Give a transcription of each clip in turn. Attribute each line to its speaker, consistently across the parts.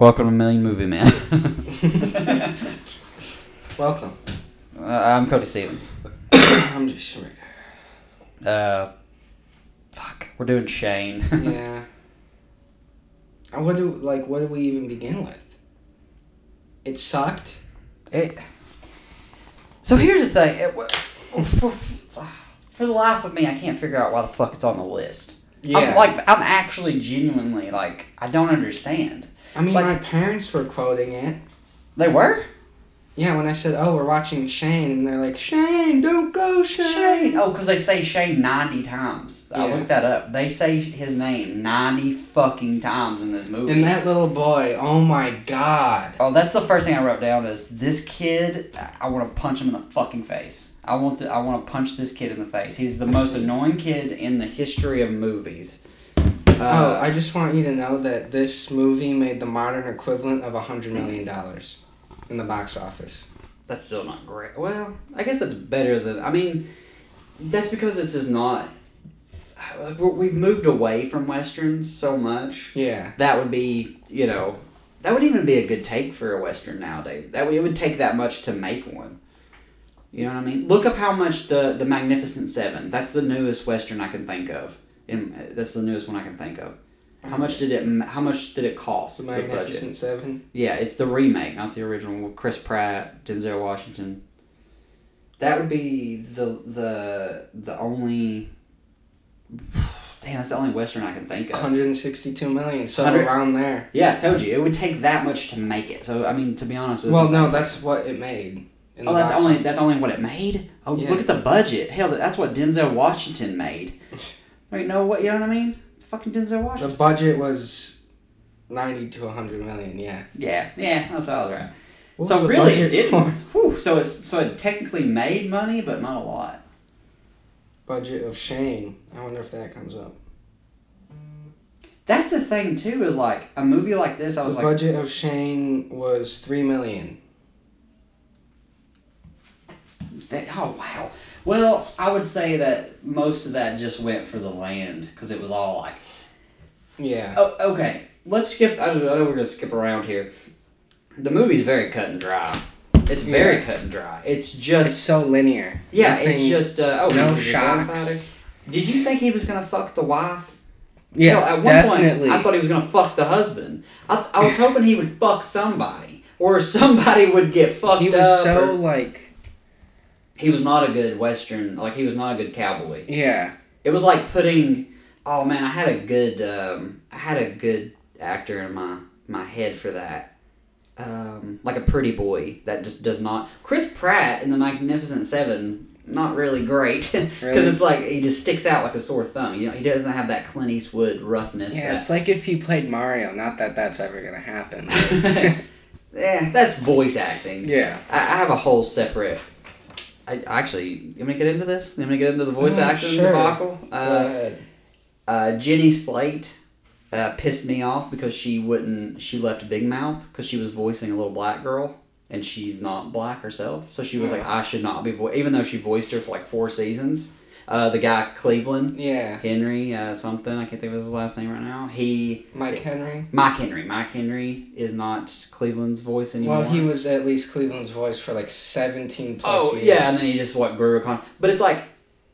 Speaker 1: Welcome to Million Movie Man.
Speaker 2: Welcome.
Speaker 1: uh, I'm Cody Stevens.
Speaker 2: I'm just sure.
Speaker 1: Uh, fuck, we're doing Shane.
Speaker 2: Yeah. Uh, What do like? What do we even begin with? It sucked.
Speaker 1: It, so here's the thing. It, for, for the life of me, I can't figure out why the fuck it's on the list. I'm like, I'm actually genuinely like, I don't understand.
Speaker 2: I mean,
Speaker 1: like-
Speaker 2: my parents were quoting it.
Speaker 1: They were
Speaker 2: Yeah, when I said, "Oh, we're watching Shane," and they're like, "Shane, don't go, Shane."
Speaker 1: Shane. Oh, because they say Shane ninety times. I
Speaker 2: Yeah.
Speaker 1: looked that up. They say his name ninety fucking times in this movie.
Speaker 2: And that little boy, oh my god.
Speaker 1: Oh, that's the first thing I wrote down is this kid. I want to punch him in the fucking face. I want to. I want to punch this kid in the face. He's the most annoying kid in the history of movies.
Speaker 2: Oh,
Speaker 1: Uh,
Speaker 2: I just want you to know that this movie made the modern equivalent of a hundred million dollars in the box office.
Speaker 1: that's still not great. Well, I guess that's better than. I mean, that's because it's just not. we're- We've moved away from westerns so much.
Speaker 2: Yeah.
Speaker 1: That would be, you know, that would even be a good take for a western nowadays. That would, it would take that much to make one. You know what I mean? Look up how much the the Magnificent Seven. That's the newest western I can think of. That's the newest one I can think of. How mm. much did it? How much did it cost?
Speaker 2: The
Speaker 1: the?
Speaker 2: Magnificent Seven.
Speaker 1: Yeah, it's the remake, not the original. With Chris Pratt, Denzel Washington. That would be the the the only. Damn, that's the only western I can think of.
Speaker 2: 162 million, so
Speaker 1: 100
Speaker 2: around there.
Speaker 1: Yeah, I told you it would take that much to make it. So I mean, to be honest with
Speaker 2: Well, no, that's what it made.
Speaker 1: Oh,
Speaker 2: the
Speaker 1: that's only that's only what it made. Oh,
Speaker 2: Yeah.
Speaker 1: look at the budget. Hell, that's what Denzel Washington made. Wait, no, what you know what I mean? It's fucking Denzel Washington.
Speaker 2: The budget was 90 to 100 million, yeah.
Speaker 1: Yeah, yeah, that's all right.
Speaker 2: What
Speaker 1: so really, it didn't. Whew, so it's so it technically made money, but not a lot.
Speaker 2: Budget of Shane. I wonder if that comes up.
Speaker 1: That's the thing too. Is like a movie like this. I was
Speaker 2: the
Speaker 1: like,
Speaker 2: budget of Shane was 3 million.
Speaker 1: that- oh wow. Well, I would say that most of that just went for the land because it was all like
Speaker 2: Yeah.
Speaker 1: Oh, okay. Let's skip. I know we're gonna skip around here. The movie's very cut and dry. It's very
Speaker 2: Yeah.
Speaker 1: cut and dry. It's
Speaker 2: It's
Speaker 1: just
Speaker 2: so linear.
Speaker 1: yeah. It's just uh, oh
Speaker 2: no
Speaker 1: he was a gun
Speaker 2: shocks.
Speaker 1: Did you think he was gonna fuck the wife?
Speaker 2: Yeah,
Speaker 1: Hell, at one
Speaker 2: definitely.
Speaker 1: point I thought he was gonna fuck the husband. I, th- I was hoping he would fuck somebody or somebody would get fucked
Speaker 2: he was
Speaker 1: up.
Speaker 2: so,
Speaker 1: or-
Speaker 2: like,
Speaker 1: he was not a good western. Like he was not a good cowboy.
Speaker 2: yeah.
Speaker 1: It was like putting. Oh man, I had a good. Um, I had a good actor in my my head for that. Um, like a pretty boy that just does not. Chris Pratt in the Magnificent Seven, not really great because
Speaker 2: Really?
Speaker 1: it's like he just sticks out like a sore thumb. You know, he doesn't have that Clint Eastwood roughness.
Speaker 2: Yeah,
Speaker 1: that-
Speaker 2: it's like if you played Mario. Not that that's ever going to happen.
Speaker 1: yeah, that's voice acting.
Speaker 2: yeah.
Speaker 1: I, I have a whole separate. I actually, you want to get into this? You want me to get into the voice
Speaker 2: Uh,
Speaker 1: acting
Speaker 2: sure.
Speaker 1: debacle?
Speaker 2: Go
Speaker 1: Uh,
Speaker 2: ahead.
Speaker 1: Uh, Jenny Slate uh, pissed me off because she wouldn't. She left Big Mouth because she was voicing a little black girl, and she's not black herself. So she was like, I should not be vo-, even though she voiced her for like four seasons. Uh, the guy Cleveland
Speaker 2: Yeah.
Speaker 1: Henry uh, something I can't think of his last name right now. He
Speaker 2: Mike Henry.
Speaker 1: Mike Henry. Mike Henry is not Cleveland's voice anymore.
Speaker 2: Well, he was at least Cleveland's voice for like 17 plus
Speaker 1: Oh
Speaker 2: years.
Speaker 1: yeah, and then he just what grew a con. But it's like,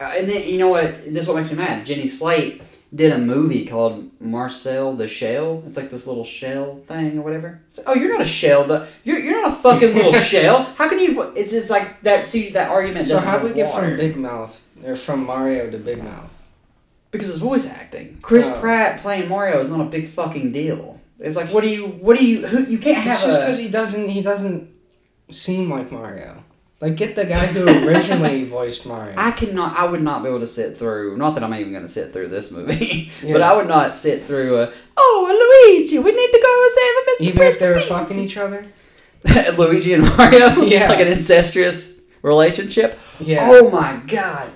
Speaker 1: uh, and then you know what? This is what makes me mad. Jenny Slate did a movie called Marcel the Shell. It's like this little shell thing or whatever. Like, oh, you're not a shell. The you're you're not a fucking little shell. How can you? It's just like that. See that argument.
Speaker 2: So how do we get
Speaker 1: water.
Speaker 2: from Big Mouth or from Mario to Big Mouth?
Speaker 1: Because it's voice acting. Chris
Speaker 2: Oh.
Speaker 1: Pratt playing Mario is not a big fucking deal. It's like, what do you? What do you? Who, you can't have
Speaker 2: It's just because he doesn't he doesn't seem like Mario. Like get the guy who originally voiced Mario.
Speaker 1: I cannot. I would not be able to sit through. Not that I'm even going to sit through this movie, but I would not sit through a. Oh, Luigi, we need to go save Mr.
Speaker 2: Even if they were
Speaker 1: Prince
Speaker 2: fucking each other.
Speaker 1: Luigi and Mario,
Speaker 2: Yeah.
Speaker 1: like an incestuous relationship.
Speaker 2: Yeah.
Speaker 1: Oh my god,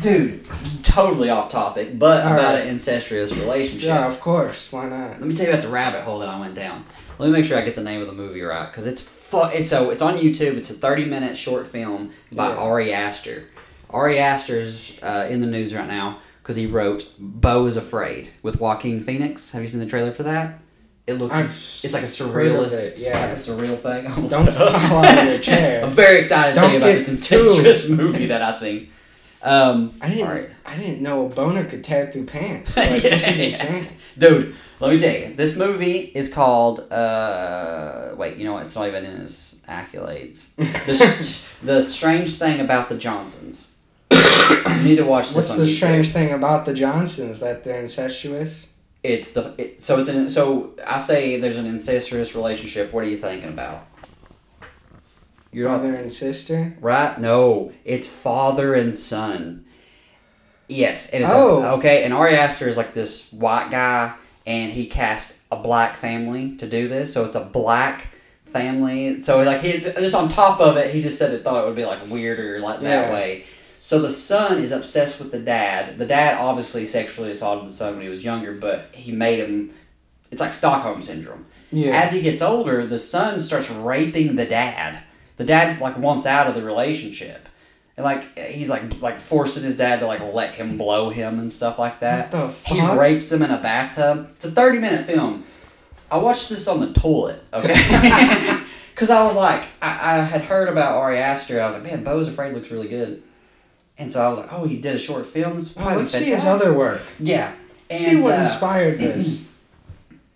Speaker 1: dude, totally off topic, but
Speaker 2: All
Speaker 1: about
Speaker 2: right.
Speaker 1: an incestuous relationship.
Speaker 2: Yeah, of course. Why not?
Speaker 1: Let me tell you about the rabbit hole that I went down. Let me make sure I get the name of the movie right because it's fu- It's so it's on YouTube. It's a thirty minute short film by
Speaker 2: Yeah.
Speaker 1: Ari Aster. Ari Aster's uh, in the news right now because he wrote "Beau is Afraid" with Joaquin Phoenix. Have you seen the trailer for that? It looks.
Speaker 2: I've
Speaker 1: it's like a surrealist.
Speaker 2: it, yeah.
Speaker 1: Like a surreal thing. Almost-
Speaker 2: Don't fall out of your chair.
Speaker 1: I'm very excited to tell you about this incestuous movie that I seen. Um,
Speaker 2: I didn't.
Speaker 1: Alright.
Speaker 2: I didn't know a boner could tear through pants. Like, this is
Speaker 1: Yeah.
Speaker 2: insane.
Speaker 1: Dude, let me tell you, this movie is called. Uh, wait, you know what? It's not even in his accolades. The, the strange thing about the Johnsons. you need to watch this.
Speaker 2: What's
Speaker 1: on
Speaker 2: the
Speaker 1: YouTube.
Speaker 2: strange thing about the Johnsons? That they're incestuous.
Speaker 1: It's the it, so it's an, so I say there's an incestuous relationship. What are you thinking about? You're
Speaker 2: Brother and sister.
Speaker 1: right. No, it's father and son. Yes, and it's a-
Speaker 2: Oh.
Speaker 1: okay. And Ari Aster is like this white guy, and he cast a black family to do this. So it's a black family. So like he's just on top of it, he just said it thought it would be like weirder like that
Speaker 2: Yeah.
Speaker 1: way. So the son is obsessed with the dad. The dad obviously sexually assaulted the son when he was younger, but he made him. It's like Stockholm syndrome.
Speaker 2: Yeah.
Speaker 1: As he gets older, the son starts raping the dad. The dad like wants out of the relationship, and like he's like like forcing his dad to like let him blow him and stuff like that. He rapes him in a bathtub. It's a thirty minute film. I watched this on the toilet, okay? Because I was like, I, I had heard about Ari Aster. I was like, man, Beau's Afraid looks really good. And so I was like, oh, he did a short film. This
Speaker 2: Oh, let's see his other work.
Speaker 1: Yeah. And,
Speaker 2: see what
Speaker 1: uh,
Speaker 2: inspired this.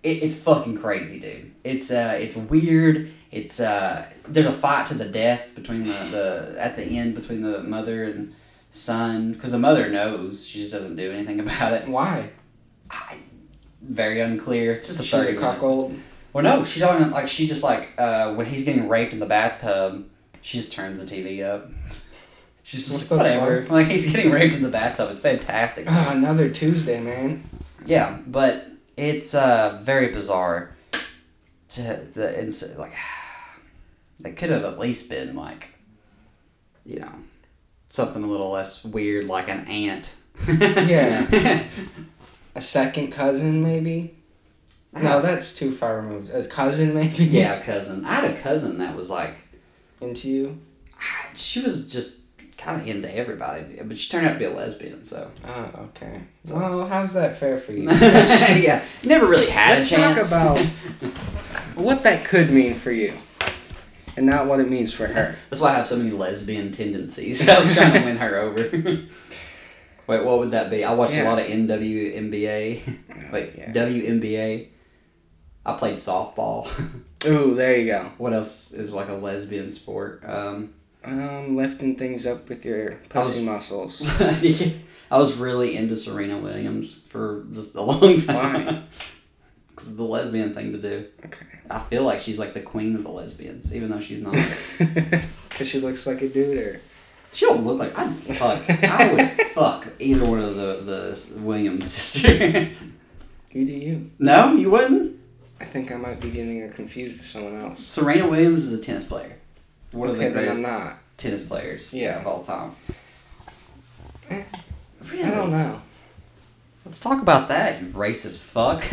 Speaker 1: it, it's fucking crazy, dude. It's uh, it's weird. It's uh, there's a fight to the death between the, the at the end between the mother and son because the mother knows she just doesn't do anything about it.
Speaker 2: Why?
Speaker 1: I, very unclear. It's just a
Speaker 2: She's a cuckold.
Speaker 1: Well, no, she's on like she just like uh, when he's getting raped in the bathtub, she just turns the TV up. She's just like, whatever. Like he's getting raped in the bathtub. It's fantastic.
Speaker 2: Ah, another Tuesday, man.
Speaker 1: Yeah, but it's uh very bizarre. To the ins- like, they could have at least been like, you know, something a little less weird, like an aunt.
Speaker 2: Yeah. A second cousin, maybe. No, that's too far removed. A cousin, maybe.
Speaker 1: yeah, cousin. I had a cousin that was like,
Speaker 2: Into you.
Speaker 1: she was just kind of into everybody, but she turned out to be a lesbian. So
Speaker 2: Oh, okay. Well, how's that fair for you?
Speaker 1: yeah, never really had
Speaker 2: Let's
Speaker 1: a chance.
Speaker 2: talk about what that could mean for you, and not what it means for her.
Speaker 1: That's why I have so many lesbian tendencies. I was trying to win her over. Wait, what would that be? I watched a lot of NWNBA. Wait,
Speaker 2: Yeah.
Speaker 1: WNBA. I played softball.
Speaker 2: Ooh, there you go.
Speaker 1: what else is like a lesbian sport? Um,
Speaker 2: Um, lifting things up with your pussy muscles.
Speaker 1: I was really into Serena Williams for just a long time. Because it's the lesbian thing to do.
Speaker 2: Okay.
Speaker 1: I feel like she's like the queen of the lesbians, even though she's not.
Speaker 2: Because she looks like a dude, or
Speaker 1: She don't look like I'd fuck. I would fuck either one of the the Williams sisters.
Speaker 2: you do you.
Speaker 1: no, you wouldn't.
Speaker 2: I think I might be getting her confused with someone else.
Speaker 1: Serena Williams is a tennis player. One of the greatest
Speaker 2: I'm not.
Speaker 1: tennis players
Speaker 2: Yeah.
Speaker 1: of all time.
Speaker 2: Eh,
Speaker 1: Really?
Speaker 2: I don't know.
Speaker 1: Let's talk about that, you racist fuck.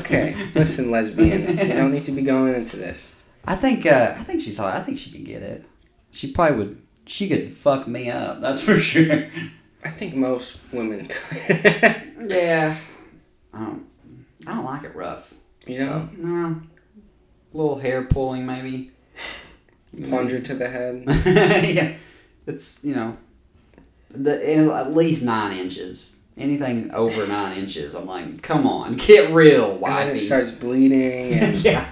Speaker 2: Okay, listen, lesbian. You don't need to be going into this.
Speaker 1: I think uh, I think she's hot. I think she could get it. She probably would. She could fuck me up. That's for sure.
Speaker 2: I think most women.
Speaker 1: Yeah. I don't. I don't like it rough.
Speaker 2: you know,
Speaker 1: No. A little hair pulling maybe.
Speaker 2: plunger to the head.
Speaker 1: yeah. It's you know, the at least nine inches. Anything over nine inches, I'm like, come on, get real,
Speaker 2: wifey. And it starts bleeding. And
Speaker 1: yeah.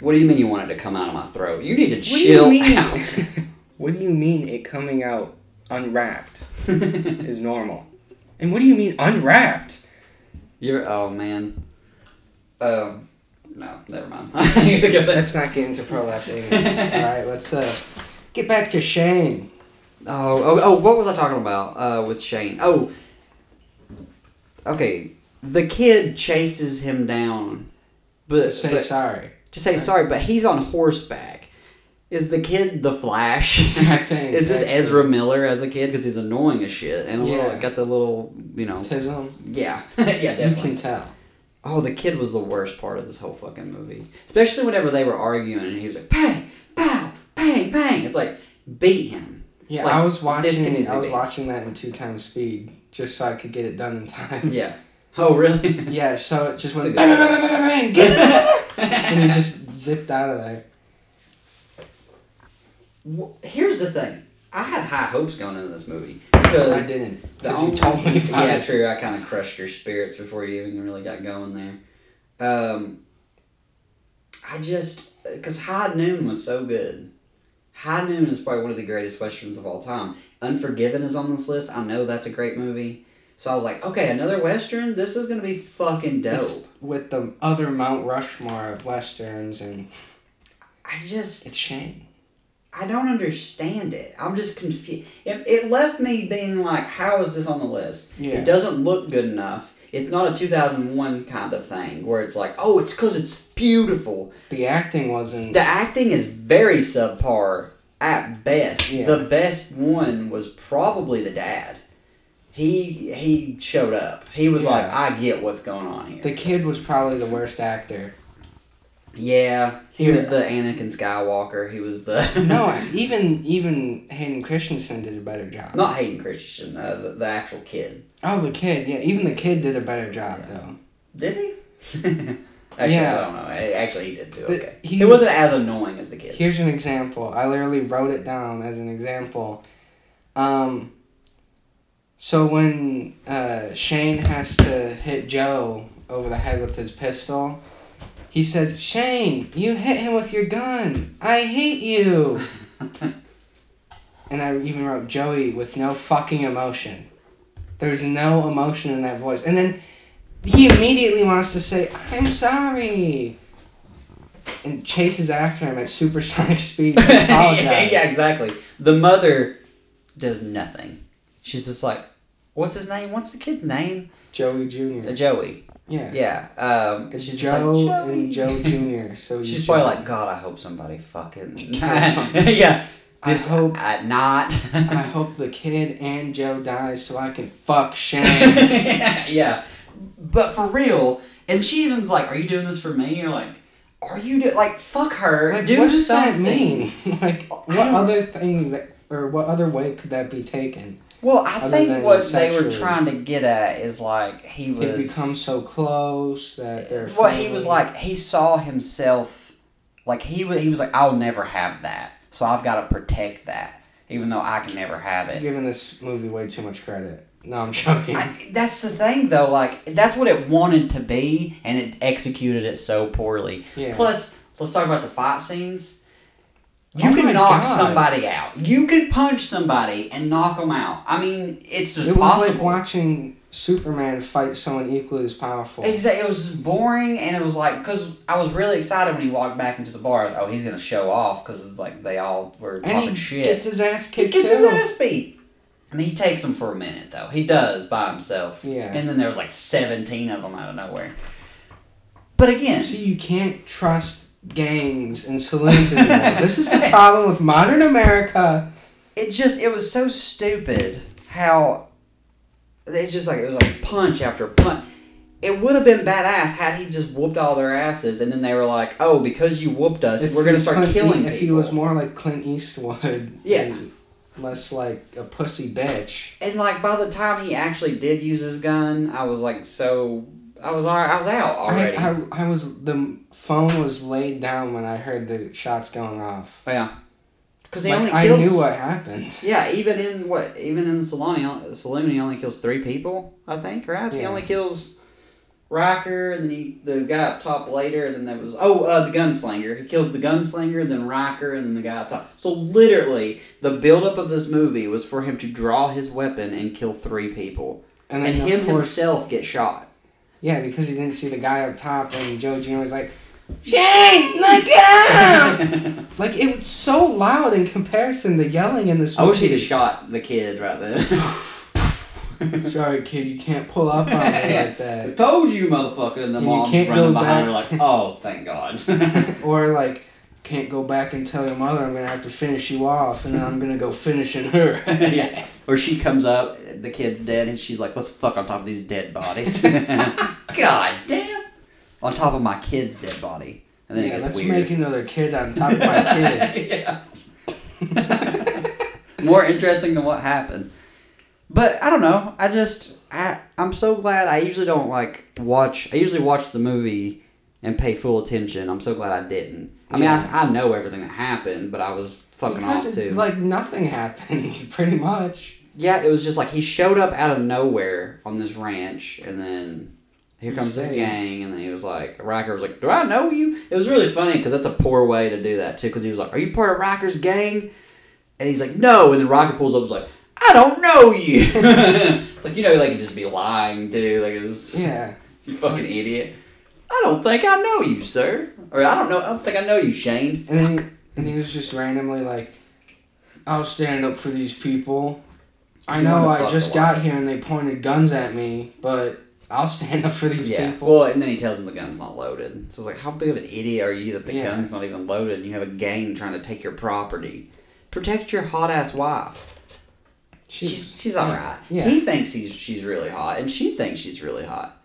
Speaker 1: What do you mean you want it to come out of my throat? You need to
Speaker 2: What
Speaker 1: chill
Speaker 2: mean?
Speaker 1: out.
Speaker 2: what do you mean it coming out unwrapped is normal? And what do you mean unwrapped?
Speaker 1: You're oh man. Um, no, never mind. You go back.
Speaker 2: Let's not get into prolapse All right, let's uh get back to Shane.
Speaker 1: Oh, oh, oh, what was I talking about uh, with Shane? Oh, okay. The kid chases him down, but,
Speaker 2: To say
Speaker 1: but-
Speaker 2: sorry.
Speaker 1: to say sorry, but he's on horseback. Is the kid the Flash?
Speaker 2: I think,
Speaker 1: Is this. Ezra Miller as a kid? Because he's annoying as shit, and a little, got the little, you know,
Speaker 2: Tism.
Speaker 1: yeah, yeah,
Speaker 2: You
Speaker 1: definitely.
Speaker 2: can tell.
Speaker 1: Oh, the kid was the worst part of this whole fucking movie. Especially whenever they were arguing and he was like, bang, pow, bang, bang. It's like, beat him.
Speaker 2: Yeah,
Speaker 1: Like,
Speaker 2: I was watching. I was
Speaker 1: be.
Speaker 2: watching that in two times speed just so I could get it done in time.
Speaker 1: Yeah. Oh, really?
Speaker 2: Yeah, so it just
Speaker 1: That's
Speaker 2: went
Speaker 1: a
Speaker 2: bang, bang, bang, bang, bang, bang, and he just zipped out of there.
Speaker 1: Well, Here's the thing. I had high hopes going into this movie
Speaker 2: I
Speaker 1: because
Speaker 2: didn't.
Speaker 1: the
Speaker 2: Because you told me about
Speaker 1: yeah,
Speaker 2: it.
Speaker 1: true. I kind of crushed your spirits before you even really got going there. Um, I just because High Noon was so good. High Noon is probably one of the greatest westerns of all time. Unforgiven is on this list. I know that's a great movie. So I was like, okay, another western. This is gonna be fucking dope.
Speaker 2: It's with the other Mount Rushmore of westerns, and
Speaker 1: I just
Speaker 2: it's shame.
Speaker 1: I don't understand it. I'm just confused. It, it left me being like, how is this on the list?
Speaker 2: Yeah.
Speaker 1: It doesn't look good enough. It's not a 2001 kind of thing where it's like, oh, it's because it's beautiful.
Speaker 2: The acting wasn't.
Speaker 1: The acting is very subpar at best.
Speaker 2: Yeah.
Speaker 1: The best one was probably the dad. He he showed up. He was
Speaker 2: Yeah.
Speaker 1: like, I get what's going on here.
Speaker 2: the kid was probably the worst actor.
Speaker 1: Yeah, he was the Anakin Skywalker. He was the
Speaker 2: No, even even Hayden Christensen did a better job.
Speaker 1: not Hayden Christensen, uh, the, the actual kid.
Speaker 2: Oh, the kid. Yeah, even the kid did a better job
Speaker 1: Yeah.
Speaker 2: though.
Speaker 1: Did he? Actually,
Speaker 2: Yeah.
Speaker 1: I don't know. Actually, he did do
Speaker 2: The-
Speaker 1: okay.
Speaker 2: he-
Speaker 1: He, wasn't as annoying as the kid.
Speaker 2: Here's an example. I literally wrote it down as an example. Um. So when uh, Shane has to hit Joe over the head with his pistol, he says, "Shane, you hit him with your gun. I hate you." and I even wrote Joey with no fucking emotion. There's no emotion in that voice. And then he immediately wants to say, I'm sorry. And chases after him at supersonic speed
Speaker 1: yeah, exactly. The mother does nothing. She's just like, what's his name? What's the kid's name?
Speaker 2: Joey
Speaker 1: Uh,
Speaker 2: Jr.
Speaker 1: Joey.
Speaker 2: Yeah.
Speaker 1: Yeah. Um,
Speaker 2: It's
Speaker 1: she's
Speaker 2: Joe
Speaker 1: like,
Speaker 2: and Joe Jr. So
Speaker 1: She's
Speaker 2: he's
Speaker 1: probably like, God, I hope somebody fucking. Yeah.
Speaker 2: I
Speaker 1: This
Speaker 2: hope-
Speaker 1: uh, not.
Speaker 2: I hope the kid and Joe dies so I can fuck Shane.
Speaker 1: yeah, but for real, and she even's like, "Are you doing this for me?" Or like, "Are you do like fuck her?
Speaker 2: like,
Speaker 1: do
Speaker 2: what does
Speaker 1: something."
Speaker 2: that mean? like, what other thing that, or what other way could that be taken?
Speaker 1: Well, I
Speaker 2: Other
Speaker 1: think
Speaker 2: than
Speaker 1: what they were
Speaker 2: sexually.
Speaker 1: trying to get at is like he was.
Speaker 2: They've become so close that they're.
Speaker 1: well, he was
Speaker 2: family.
Speaker 1: like he saw himself, like he was. He was like, "I'll never have that, so I've got to protect that, even though I can never have it."
Speaker 2: giving this movie way too much credit. No, I'm joking.
Speaker 1: I, that's the thing, though. Like that's what it wanted to be, and it executed it so poorly.
Speaker 2: yeah.
Speaker 1: Plus, let's talk about the fight scenes. You
Speaker 2: Oh
Speaker 1: can knock
Speaker 2: God.
Speaker 1: somebody out. You could punch somebody and knock them out. I mean, it's just
Speaker 2: it was
Speaker 1: possible.
Speaker 2: like watching Superman fight someone equally as powerful.
Speaker 1: Exactly. It was boring, and it was like because I was really excited when he walked back into the bar. I was, oh, he's gonna show off because it's like they all were
Speaker 2: and
Speaker 1: talking
Speaker 2: he
Speaker 1: shit.
Speaker 2: gets his ass kicked.
Speaker 1: he
Speaker 2: gets
Speaker 1: his ass beat, and he takes him for a minute though. He does by himself.
Speaker 2: Yeah.
Speaker 1: And then there was like seventeen of them out of nowhere. But again,
Speaker 2: See, you can't trust gangs and saloons anymore. this is the problem with modern America.
Speaker 1: it just it was so stupid how it's just like it was like punch after punch. It would have been badass had he just whooped all their asses, and then they were like, "Oh, because you whooped us,
Speaker 2: If
Speaker 1: we're gonna start
Speaker 2: Clint
Speaker 1: killing
Speaker 2: E- If he was more like Clint Eastwood,
Speaker 1: Yeah.
Speaker 2: less like a pussy bitch.
Speaker 1: And like by the time he actually did use his gun, I was like so I was I was out already.
Speaker 2: I, I, I was the phone was laid down when I heard the shots going off.
Speaker 1: yeah, because he
Speaker 2: Like,
Speaker 1: only
Speaker 2: I knew what happened.
Speaker 1: Yeah, even in what even in the salon, he only, saloon, he only kills three people. I think right. He only kills Ryker, and then he the guy up top later, and then there was oh uh, the gunslinger. He kills the gunslinger, then Ryker, and then the guy up top. So literally, the buildup of this movie was for him to draw his weapon and kill three people,
Speaker 2: And
Speaker 1: and him
Speaker 2: course,
Speaker 1: himself get shot.
Speaker 2: Yeah, because he didn't see the guy up top, and Joe Jr. was like, Shane, look out! like, it was so loud in comparison, the yelling in this
Speaker 1: I wish he'd have shot the kid right then.
Speaker 2: Sorry, kid, you can't pull up on me like
Speaker 1: I
Speaker 2: that.
Speaker 1: told you, motherfucker! And the
Speaker 2: And you
Speaker 1: mom's
Speaker 2: can't
Speaker 1: running
Speaker 2: go
Speaker 1: behind
Speaker 2: back.
Speaker 1: her like, "Oh, thank God."
Speaker 2: or, like, can't go back and tell your mother I'm gonna have to finish you off, and then I'm gonna go finishing her.
Speaker 1: yeah. Or she comes up, the kid's dead, and she's like, "Let's fuck on top of these dead bodies." God damn! On top of my kid's dead body, and then
Speaker 2: yeah,
Speaker 1: it gets
Speaker 2: let's
Speaker 1: weird.
Speaker 2: make another kid on top of my kid.
Speaker 1: yeah. More interesting than what happened. But I don't know. I just I I'm so glad. I usually don't like watch. I usually watch the movie and pay full attention. I'm so glad I didn't. I mean,
Speaker 2: Yeah.
Speaker 1: I, I know everything that happened, but I was fucking
Speaker 2: because
Speaker 1: off too.
Speaker 2: like nothing happened, pretty much.
Speaker 1: yeah, it was just like he showed up out of nowhere on this ranch, and then here comes this gang, and then he was like, Ryker was like, "Do I know you?" It was really funny because that's a poor way to do that too. Because he was like, "Are you part of Ryker's gang?" And he's like, "No," and then Ryker pulls up, and was like, "I don't know you." it's like you know, like just be lying too. Like it was.
Speaker 2: Yeah.
Speaker 1: You fucking idiot. I don't think I know you, sir. Or I don't know. I don't think I know you, Shane.
Speaker 2: And then he, and he was just randomly like, "I'll stand up for these people." I know I just got here and they pointed guns at me, but I'll stand up for these
Speaker 1: Yeah.
Speaker 2: people.
Speaker 1: Well, and then he tells him the gun's not loaded. So it's like, how big of an idiot are you that the
Speaker 2: Yeah.
Speaker 1: gun's not even loaded and you have a gang trying to take your property? Protect your hot ass wife. She's she's all right.
Speaker 2: Yeah.
Speaker 1: He thinks he's she's really hot, and she thinks she's really hot.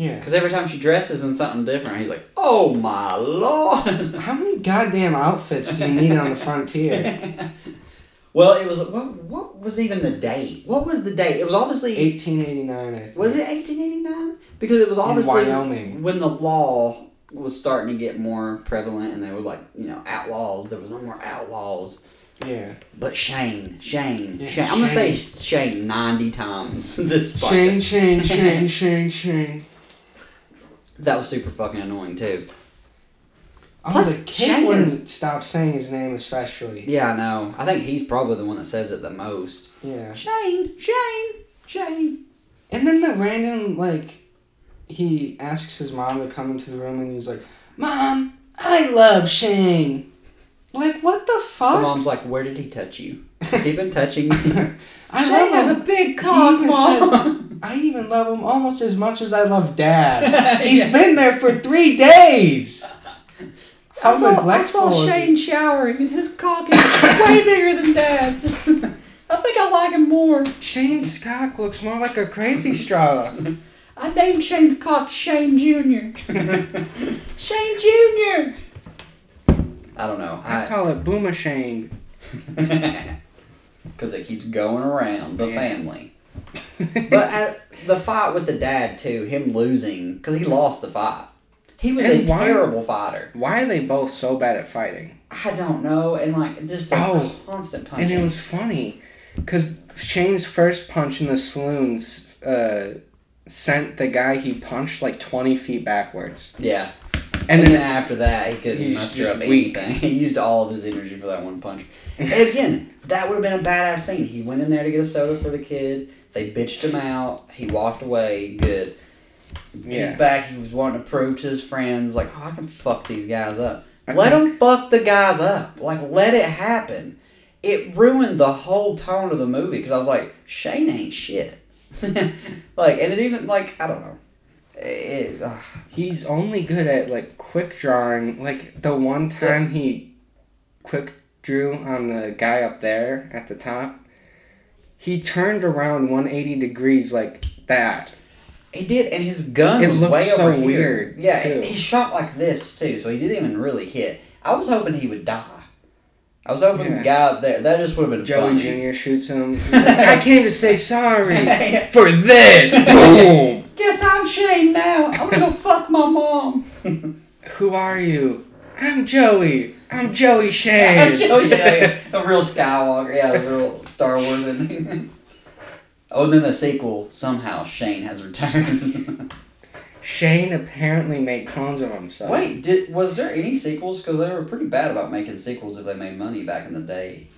Speaker 2: Yeah.
Speaker 1: Because every time she dresses in something different, he's like, "Oh my lord."
Speaker 2: How many goddamn outfits do you need on the frontier?
Speaker 1: well, it was what? What was even the date? What was the date? It was obviously
Speaker 2: 1889, I think.
Speaker 1: Was it 1889? Because it was obviously
Speaker 2: Wyoming.
Speaker 1: when the law was starting to get more prevalent, and they were like, you know, outlaws. There was no more outlaws.
Speaker 2: Yeah.
Speaker 1: But Shane, Shane,
Speaker 2: Yeah,
Speaker 1: Shane. I'm gonna say
Speaker 2: Shane.
Speaker 1: Shane 90 times this fucking-
Speaker 2: Shane, Shane, Shane, Shane, Shane.
Speaker 1: That was super fucking annoying too.
Speaker 2: Oh,
Speaker 1: Plus,
Speaker 2: the kid
Speaker 1: Shane
Speaker 2: wouldn't stop saying his name, especially.
Speaker 1: Yeah, I know. I think he's probably the one that says it the most.
Speaker 2: Yeah.
Speaker 1: Shane, Shane, Shane.
Speaker 2: And then the random, like, he asks his mom to come into the room and he's like, Mom, I love Shane. Like, what the
Speaker 1: The
Speaker 2: fuck?
Speaker 1: mom's like, "Where did he touch you? Has he been touching you?"
Speaker 2: I
Speaker 1: Shane
Speaker 2: love
Speaker 1: has
Speaker 2: him.
Speaker 1: a big cock, mom.
Speaker 2: I even love him almost as much as I love Dad. He's
Speaker 1: Yeah.
Speaker 2: been there for three days. How
Speaker 1: I saw, I saw
Speaker 2: is
Speaker 1: Shane showering, and his cock is way bigger than Dad's. I think I like him more.
Speaker 2: Shane's cock looks more like a crazy straw.
Speaker 1: I named Shane's cock Shane Jr. Shane Jr. I don't know.
Speaker 2: I
Speaker 1: I
Speaker 2: call it Boomer Shane.
Speaker 1: because it keeps going around the
Speaker 2: Yeah.
Speaker 1: family. But at the fight with the dad too, him losing because he lost the fight. He was
Speaker 2: And
Speaker 1: a
Speaker 2: why-
Speaker 1: terrible fighter.
Speaker 2: Why are they both so bad at fighting?
Speaker 1: I don't know, and like just
Speaker 2: Oh,
Speaker 1: constant punching.
Speaker 2: And it was funny, because Shane's first punch in the saloons uh, sent the guy he punched like 20 feet backwards.
Speaker 1: yeah.
Speaker 2: And
Speaker 1: And
Speaker 2: then
Speaker 1: after that, he couldn't muster up
Speaker 2: weak.
Speaker 1: anything. He used all of his energy for that one punch. And again, that would have been a badass scene. He went in there to get a soda for the kid. They bitched him out. He walked away. Good.
Speaker 2: Yeah.
Speaker 1: He's back. He was wanting to prove to his friends, like, oh, I can fuck these guys up.
Speaker 2: I
Speaker 1: let
Speaker 2: think-
Speaker 1: them fuck the guys up. Like, let it happen. It ruined the whole tone of the movie because I was like, Shane ain't shit. like, and it even, like, I don't know. It, ugh.
Speaker 2: he's only good at like quick drawing. Like the one
Speaker 1: So-
Speaker 2: time he quick drew on the guy up there at the top, he turned around 180 degrees like that.
Speaker 1: He did, and his gun
Speaker 2: It
Speaker 1: was way
Speaker 2: so
Speaker 1: over here.
Speaker 2: weird,
Speaker 1: Yeah,
Speaker 2: too.
Speaker 1: he shot like this too, so he didn't even really hit. I was hoping he would die. I was hoping
Speaker 2: Yeah.
Speaker 1: the guy up there. That just would have been
Speaker 2: Joey. Jr. shoots him. He's like, I came to say sorry for this. Boom.
Speaker 1: Guess I'm Shane now. I'm gonna go fuck my mom.
Speaker 2: Who are you? I'm Joey. I'm Joey Shane.
Speaker 1: I'm
Speaker 2: Shane.
Speaker 1: Joey, yeah, a real Skywalker. Yeah, the real Star Wars ending. oh, and then the sequel somehow Shane has returned.
Speaker 2: Shane apparently made clones of himself.
Speaker 1: Wait, did was there any sequels? Because they were pretty bad about making sequels if they made money back in the day.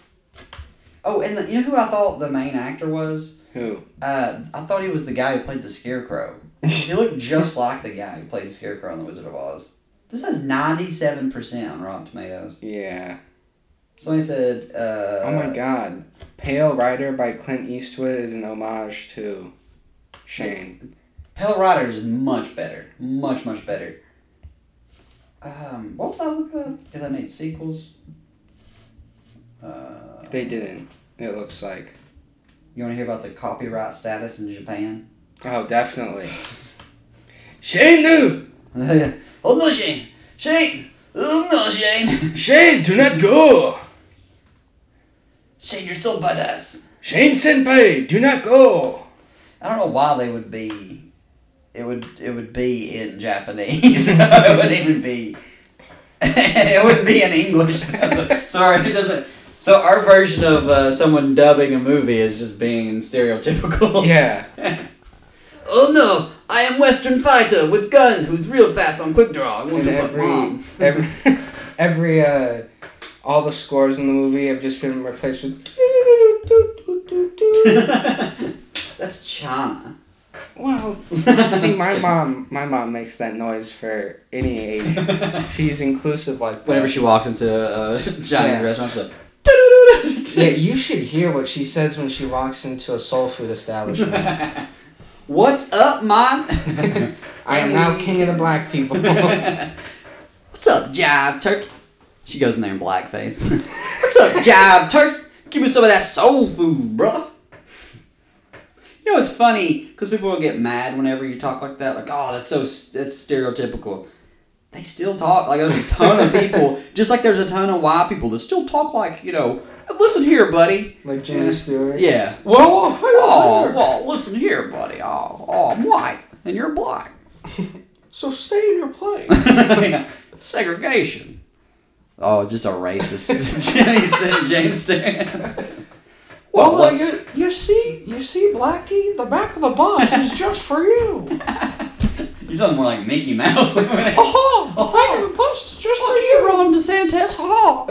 Speaker 1: Oh, and the, you know who I thought the main actor was?
Speaker 2: Who?
Speaker 1: Uh, I thought he was the guy who played the Scarecrow. he looked just like the guy who played the Scarecrow in The Wizard of Oz. This has ninety seven percent on Rotten Tomatoes.
Speaker 2: Yeah.
Speaker 1: Somebody said. Uh,
Speaker 2: Oh my god. Pale Rider by Clint Eastwood is an homage to Shane.
Speaker 1: Pale Rider is much better, much much better. Um, what was I looking up? If they made sequels. Uh,
Speaker 2: They didn't. It looks like.
Speaker 1: You want to hear about the copyright status in Japan?
Speaker 2: Oh, definitely. Shane, no!
Speaker 1: oh no, Shane! Shane! Oh no, Shane!
Speaker 2: Shane, do not go!
Speaker 1: Shane, you're so badass.
Speaker 2: Shane Senpai, do not go!
Speaker 1: I don't know why they would be. It would it would be in Japanese. it wouldn't even be. it wouldn't be in English. Sorry, it doesn't. So our version of uh, someone dubbing a movie is just being stereotypical.
Speaker 2: Yeah.
Speaker 1: oh no, I am Western fighter with gun who's real fast on quick draw. I want
Speaker 2: And
Speaker 1: to fuck
Speaker 2: every
Speaker 1: mom.
Speaker 2: every every uh all the scores in the movie have just been replaced with
Speaker 1: That's China.
Speaker 2: Well, see, my mom, my mom makes that noise for any age. She's inclusive like that.
Speaker 1: Whenever she walks into a Chinese
Speaker 2: Yeah.
Speaker 1: restaurant, she's like.
Speaker 2: Yeah, you should hear what she says when she walks into a soul food establishment.
Speaker 1: What's up, man?
Speaker 2: I am now king of the black people.
Speaker 1: What's up, Jive Turkey? She goes in there in blackface. What's up, Jive Turkey? Give me some of that soul food, brother. You know it's funny because people will get mad whenever you talk like that. Like, oh, that's so that's stereotypical. They still talk like there's a ton of people, just like there's a ton of white people that still talk like you know. Listen here, buddy.
Speaker 2: like Jimmy Stewart.
Speaker 1: Yeah.
Speaker 2: Whoa,
Speaker 1: Oh, well, listen here, buddy. Oh, oh, I'm white and you're black.
Speaker 2: So stay in your place.
Speaker 1: Yeah. Segregation. Oh, just a racist Jimmy. James Stan. Well,
Speaker 2: Well, you, you see, you see, Blackie, the back of the bus is just for you.
Speaker 1: you sound more like Mickey Mouse.
Speaker 2: Oh, the back of the bus is just for you.
Speaker 1: Ron DeSantis. Ha!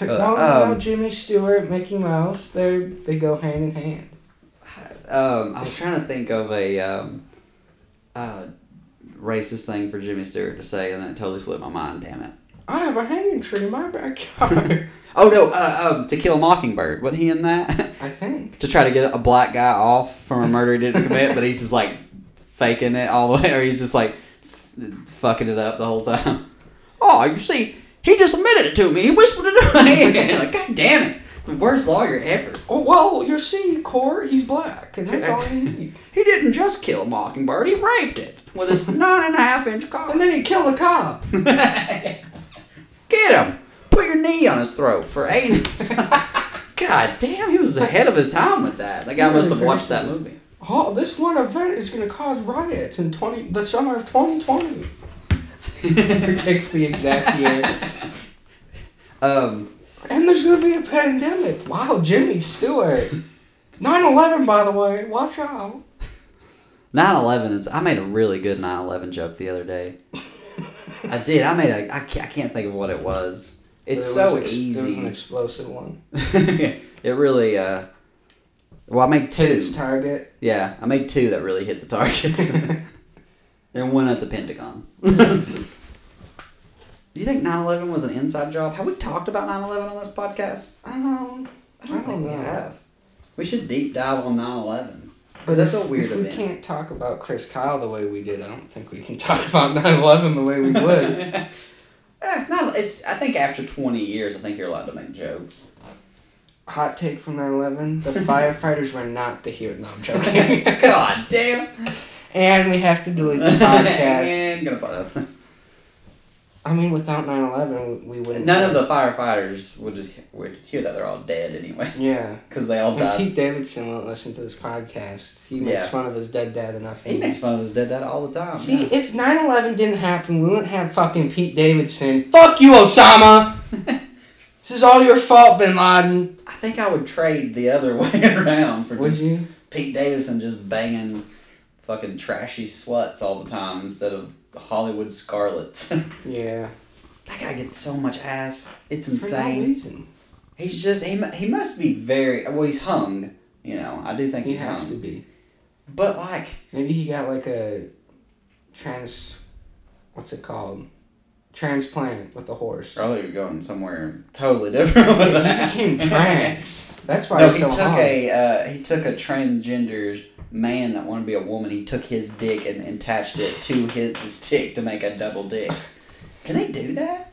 Speaker 2: Well,
Speaker 1: um,
Speaker 2: now Jimmy Stewart, Mickey Mouse, they they go hand in hand.
Speaker 1: Um, I was trying to think of a um, uh, racist thing for Jimmy Stewart to say, and then it totally slipped my mind. Damn it.
Speaker 2: I have a hanging tree in my backyard.
Speaker 1: Oh no! Uh, um, to Kill a Mockingbird. Wasn't he in that?
Speaker 2: I think.
Speaker 1: to try to get a black guy off from a murder he didn't commit, but he's just like faking it all the way, or he's just like f- fucking it up the whole time. Oh, you see, he just admitted it to me. He whispered it to me. like, God damn it, the worst lawyer ever.
Speaker 2: Oh well, you see, Court, he's black, and that's all you need.
Speaker 1: He didn't just kill a mockingbird; he raped it with his nine and a half inch cock.
Speaker 2: And then he killed a cop.
Speaker 1: Get him! Put your knee on his throat for anus. God damn, he was ahead of his time with that. That guy must have watched that movie.
Speaker 2: Oh, this one event is going to cause riots in twenty the summer of twenty twenty. Predicts the exact year.
Speaker 1: Um,
Speaker 2: And there's going to be a pandemic. Wow, Jimmy Stewart. 9-11, by the way. Watch out.
Speaker 1: 9/11. I made a really good 9/11 joke the other day. I did. I made a. I can't, I can't think of what it was. It's
Speaker 2: it
Speaker 1: so
Speaker 2: ex- It was an explosive one.
Speaker 1: it really. Uh, well, I made two.
Speaker 2: Hit its target.
Speaker 1: Yeah, I made two that really hit the targets, and one at the Pentagon. Do you think 9/11 was an inside job? Have we talked about 9/11 on this podcast?
Speaker 2: Um,
Speaker 1: I don't
Speaker 2: I
Speaker 1: think
Speaker 2: don't
Speaker 1: we
Speaker 2: know.
Speaker 1: have. We should deep dive on 9/11.
Speaker 2: But
Speaker 1: that's a weird
Speaker 2: if we
Speaker 1: event.
Speaker 2: can't talk about Chris Kyle the way we did, I don't think we can talk about 9-11 the way we would.
Speaker 1: Eh, not, it's. I think after 20 years, I think you're allowed to make jokes.
Speaker 2: Hot take from 9-11, the firefighters were not the hero. No, I'm joking.
Speaker 1: God damn.
Speaker 2: and we have to delete the podcast.
Speaker 1: and gonna pause.
Speaker 2: I mean, without 9-11, we wouldn't...
Speaker 1: None of the firefighters would would hear that they're all dead anyway,
Speaker 2: Yeah.
Speaker 1: because they all
Speaker 2: And
Speaker 1: died.
Speaker 2: Pete Davidson won't listen to this podcast. He makes
Speaker 1: Yeah.
Speaker 2: fun of his dead dad enough.
Speaker 1: He makes fun of his dead dad all the time.
Speaker 2: See,
Speaker 1: yeah.
Speaker 2: if 9-11 didn't happen, we wouldn't have fucking Pete Davidson. Fuck you, Osama! this is all your fault, Bin Laden.
Speaker 1: I think I would trade the other way around for
Speaker 2: Would you?
Speaker 1: Pete Davidson just banging fucking trashy sluts all the time instead of Hollywood Scarlets.
Speaker 2: Yeah.
Speaker 1: That guy gets so much ass. It's
Speaker 2: For no
Speaker 1: insane.
Speaker 2: reason.
Speaker 1: He's just he, he must be very well. He's hung. You know, I do think
Speaker 2: He
Speaker 1: he's
Speaker 2: has
Speaker 1: hung.
Speaker 2: to be.
Speaker 1: But like,
Speaker 2: Maybe he got like a trans. What's it called? Transplant with a horse.
Speaker 1: probably you're going somewhere totally different with
Speaker 2: Yeah,
Speaker 1: that.
Speaker 2: he became trans. That's why
Speaker 1: no,
Speaker 2: he's
Speaker 1: he
Speaker 2: so
Speaker 1: took
Speaker 2: hung.
Speaker 1: a uh, he took a transgender man that wanted to be a woman. He took his dick and attached it to his, his dick to make a double dick. Can they do that?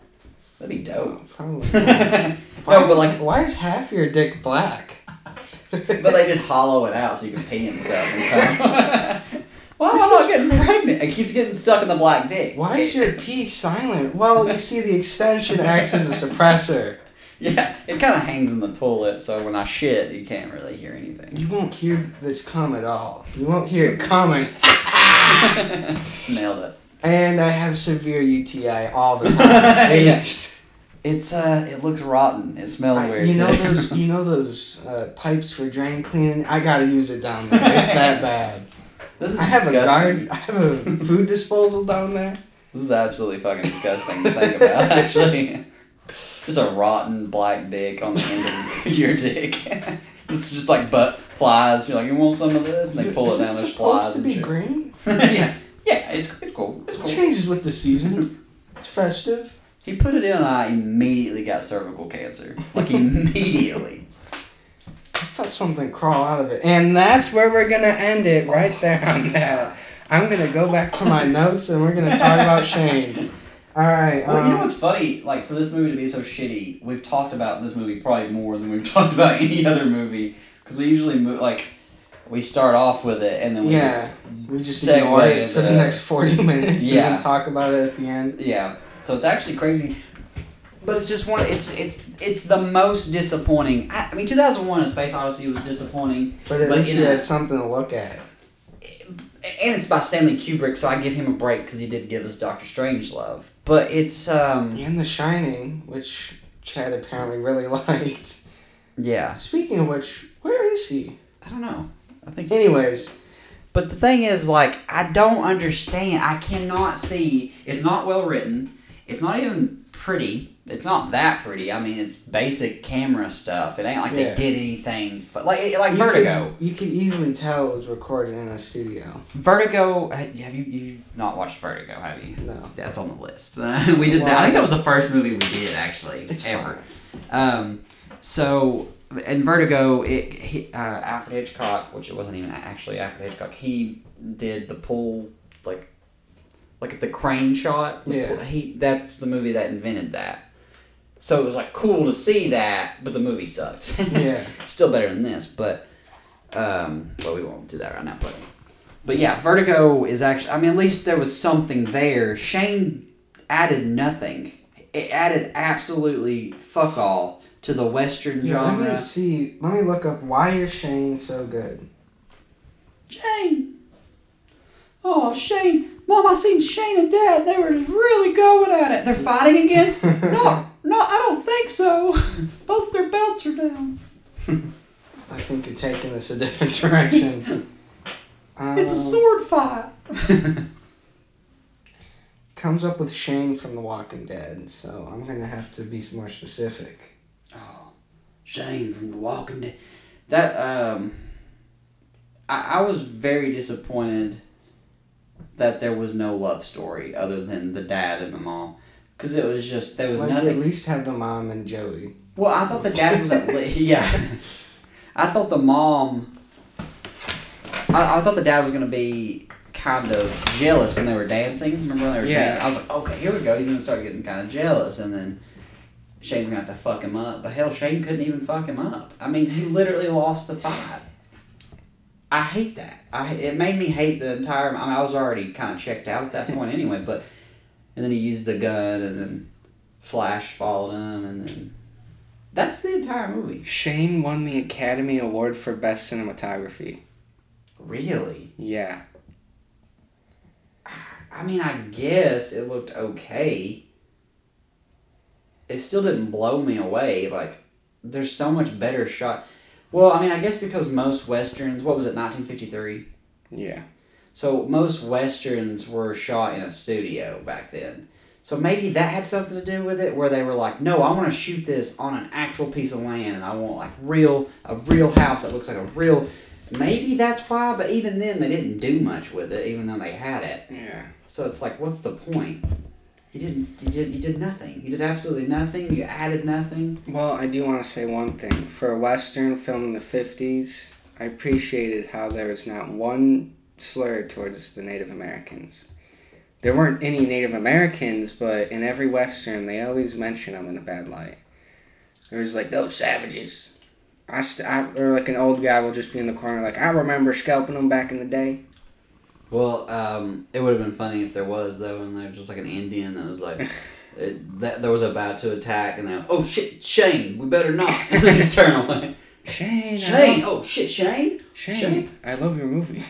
Speaker 1: That'd be dope.
Speaker 2: Oh, probably.
Speaker 1: no,
Speaker 2: Not.
Speaker 1: but
Speaker 2: is-
Speaker 1: like,
Speaker 2: why is half your dick black?
Speaker 1: but they just hollow it out so you can pee and stuff. And well, I'm not getting pregnant. It keeps getting stuck in the black dick.
Speaker 2: Why is your pee silent? Well, you see, the extension acts as a suppressor.
Speaker 1: Yeah, it kind of hangs in the toilet, so when I shit, you can't really hear anything.
Speaker 2: You won't hear this come at all. You won't hear it coming.
Speaker 1: Nailed it.
Speaker 2: And I have severe UTI all the time.
Speaker 1: Yes. It's uh, it looks rotten. It smells
Speaker 2: I-
Speaker 1: weird
Speaker 2: you know
Speaker 1: too.
Speaker 2: those you know those uh, pipes for drain cleaning? I gotta use it down there. It's that bad.
Speaker 1: this is
Speaker 2: I have a
Speaker 1: disgusting.
Speaker 2: guard I have a food disposal down there.
Speaker 1: This is absolutely fucking disgusting to think about. Actually, just a rotten black dick on the end of your dick. it's just like butt flies. You're like, you want some of this? And they pull
Speaker 2: Is
Speaker 1: it down. There's
Speaker 2: supposed
Speaker 1: flies
Speaker 2: to be green?
Speaker 1: yeah, yeah. It's it's cool. It's
Speaker 2: It changes with the season. It's festive.
Speaker 1: He put it in, and I immediately got cervical cancer. Like immediately.
Speaker 2: I felt something crawl out of it. And that's where we're gonna end it, right there on that. I'm gonna go back to my notes and we're gonna talk about Shane. Alright,
Speaker 1: Well, you know
Speaker 2: um,
Speaker 1: what's funny? Like for this movie to be so shitty, we've talked about this movie probably more than we've talked about any other movie because we usually move like we start off with it and then we
Speaker 2: Yeah.
Speaker 1: just
Speaker 2: we just
Speaker 1: segue
Speaker 2: ignore it for the next 40 minutes
Speaker 1: Yeah.
Speaker 2: and then talk about it at the end.
Speaker 1: yeah. So it's actually crazy, but it's just one. It's it's it's the most disappointing. I, I mean, two thousand one: A Space Odyssey was disappointing,
Speaker 2: But at
Speaker 1: But
Speaker 2: least you had something to look at.
Speaker 1: And it's by Stanley Kubrick, so I give him a break because he did give us Doctor Strangelove. But it's um
Speaker 2: And The Shining, which Chad apparently really liked.
Speaker 1: yeah.
Speaker 2: Speaking of which, where is he?
Speaker 1: I don't know. I think
Speaker 2: Anyways,
Speaker 1: But the thing is, like, I don't understand. I cannot see. It's not well written. It's not even pretty. It's not that pretty. I mean, it's basic camera stuff. It ain't like
Speaker 2: Yeah.
Speaker 1: they did anything. Fu- like like
Speaker 2: you
Speaker 1: Vertigo.
Speaker 2: Could, you can easily tell it was recorded in a studio.
Speaker 1: Vertigo. Have you you've not watched Vertigo? Have you?
Speaker 2: No.
Speaker 1: That's on the list. we did that. I think that was the first movie we did actually ever. Um, so in Vertigo, it he, uh, Alfred Hitchcock, which it wasn't even actually Alfred Hitchcock, he did the pull like like the crane shot.
Speaker 2: Yeah.
Speaker 1: he that's the movie that invented that. So it was like cool to see that, but the movie sucked.
Speaker 2: Yeah.
Speaker 1: Still better than this, but um, well, we won't do that right now. But but yeah, Vertigo is actually. I mean, at least there was something there. Shane added nothing. It added absolutely fuck all to the western
Speaker 2: Yeah, let me
Speaker 1: genre.
Speaker 2: see. Let me look up why is Shane so good.
Speaker 1: Shane. Oh, Shane. Mom, I seen Shane and Dad. They were really going at it. They're fighting again? no, no, I don't think so. Both their belts are down.
Speaker 2: I think you're taking this a different direction.
Speaker 1: It's a
Speaker 2: Um,
Speaker 1: sword fight.
Speaker 2: Comes up with Shane from The Walking Dead, so I'm gonna have to be more specific.
Speaker 1: Oh, Shane from The Walking Dead. That um, I, I was very disappointed that there was no love story other than the dad and the mom, because it was just there was
Speaker 2: like
Speaker 1: nothing.
Speaker 2: at least have the mom and Joey.
Speaker 1: Well, I thought the dad was at le- yeah. I thought the mom. I, I thought the dad was gonna be kind of jealous when they were dancing. Remember when they were
Speaker 2: Yeah.
Speaker 1: dancing? I was like, okay, here we go. He's gonna start getting kind of jealous, and then Shane's gonna have to fuck him up. But hell, Shane couldn't even fuck him up. I mean, he literally lost the fight. I hate that. I it made me hate the entire. I, mean, I was already kind of checked out at that point anyway, but and then he used the gun, and then Flash followed him, and then that's the entire movie.
Speaker 2: Shane won the Academy Award for Best Cinematography.
Speaker 1: Really?
Speaker 2: Yeah.
Speaker 1: I mean, I guess it looked okay. It still didn't blow me away. Like, there's so much better shot. Well, I mean, I guess because most westerns, what was it, 1953?
Speaker 2: Yeah.
Speaker 1: So most westerns were shot in a studio back then. So maybe that had something to do with it, where they were like, "No, I want to shoot this on an actual piece of land, and I want like real a real house that looks like a real." Maybe that's why, but even then they didn't do much with it, even though they had it.
Speaker 2: Yeah.
Speaker 1: So it's like, what's the point? You didn't. You did. You did nothing. You did absolutely nothing. You added nothing.
Speaker 2: Well, I do want to say one thing. For a Western film in the 50s, I appreciated how there was not one slur towards the Native Americans. There weren't any Native Americans, but in every Western, they always mention them in a bad light. There was like, those savages. I, st- I Or like an old guy will just be in the corner, like, I remember scalping them back in the day.
Speaker 1: Well, um, it would have been funny if there was though, and there was just like an Indian that was like, it, that there was about to attack, and then oh shit, Shane, we better not, and they just turn away.
Speaker 2: Shane.
Speaker 1: Shane. Oh shit, Shane.
Speaker 2: Shane.
Speaker 1: Shane.
Speaker 2: I love your movie.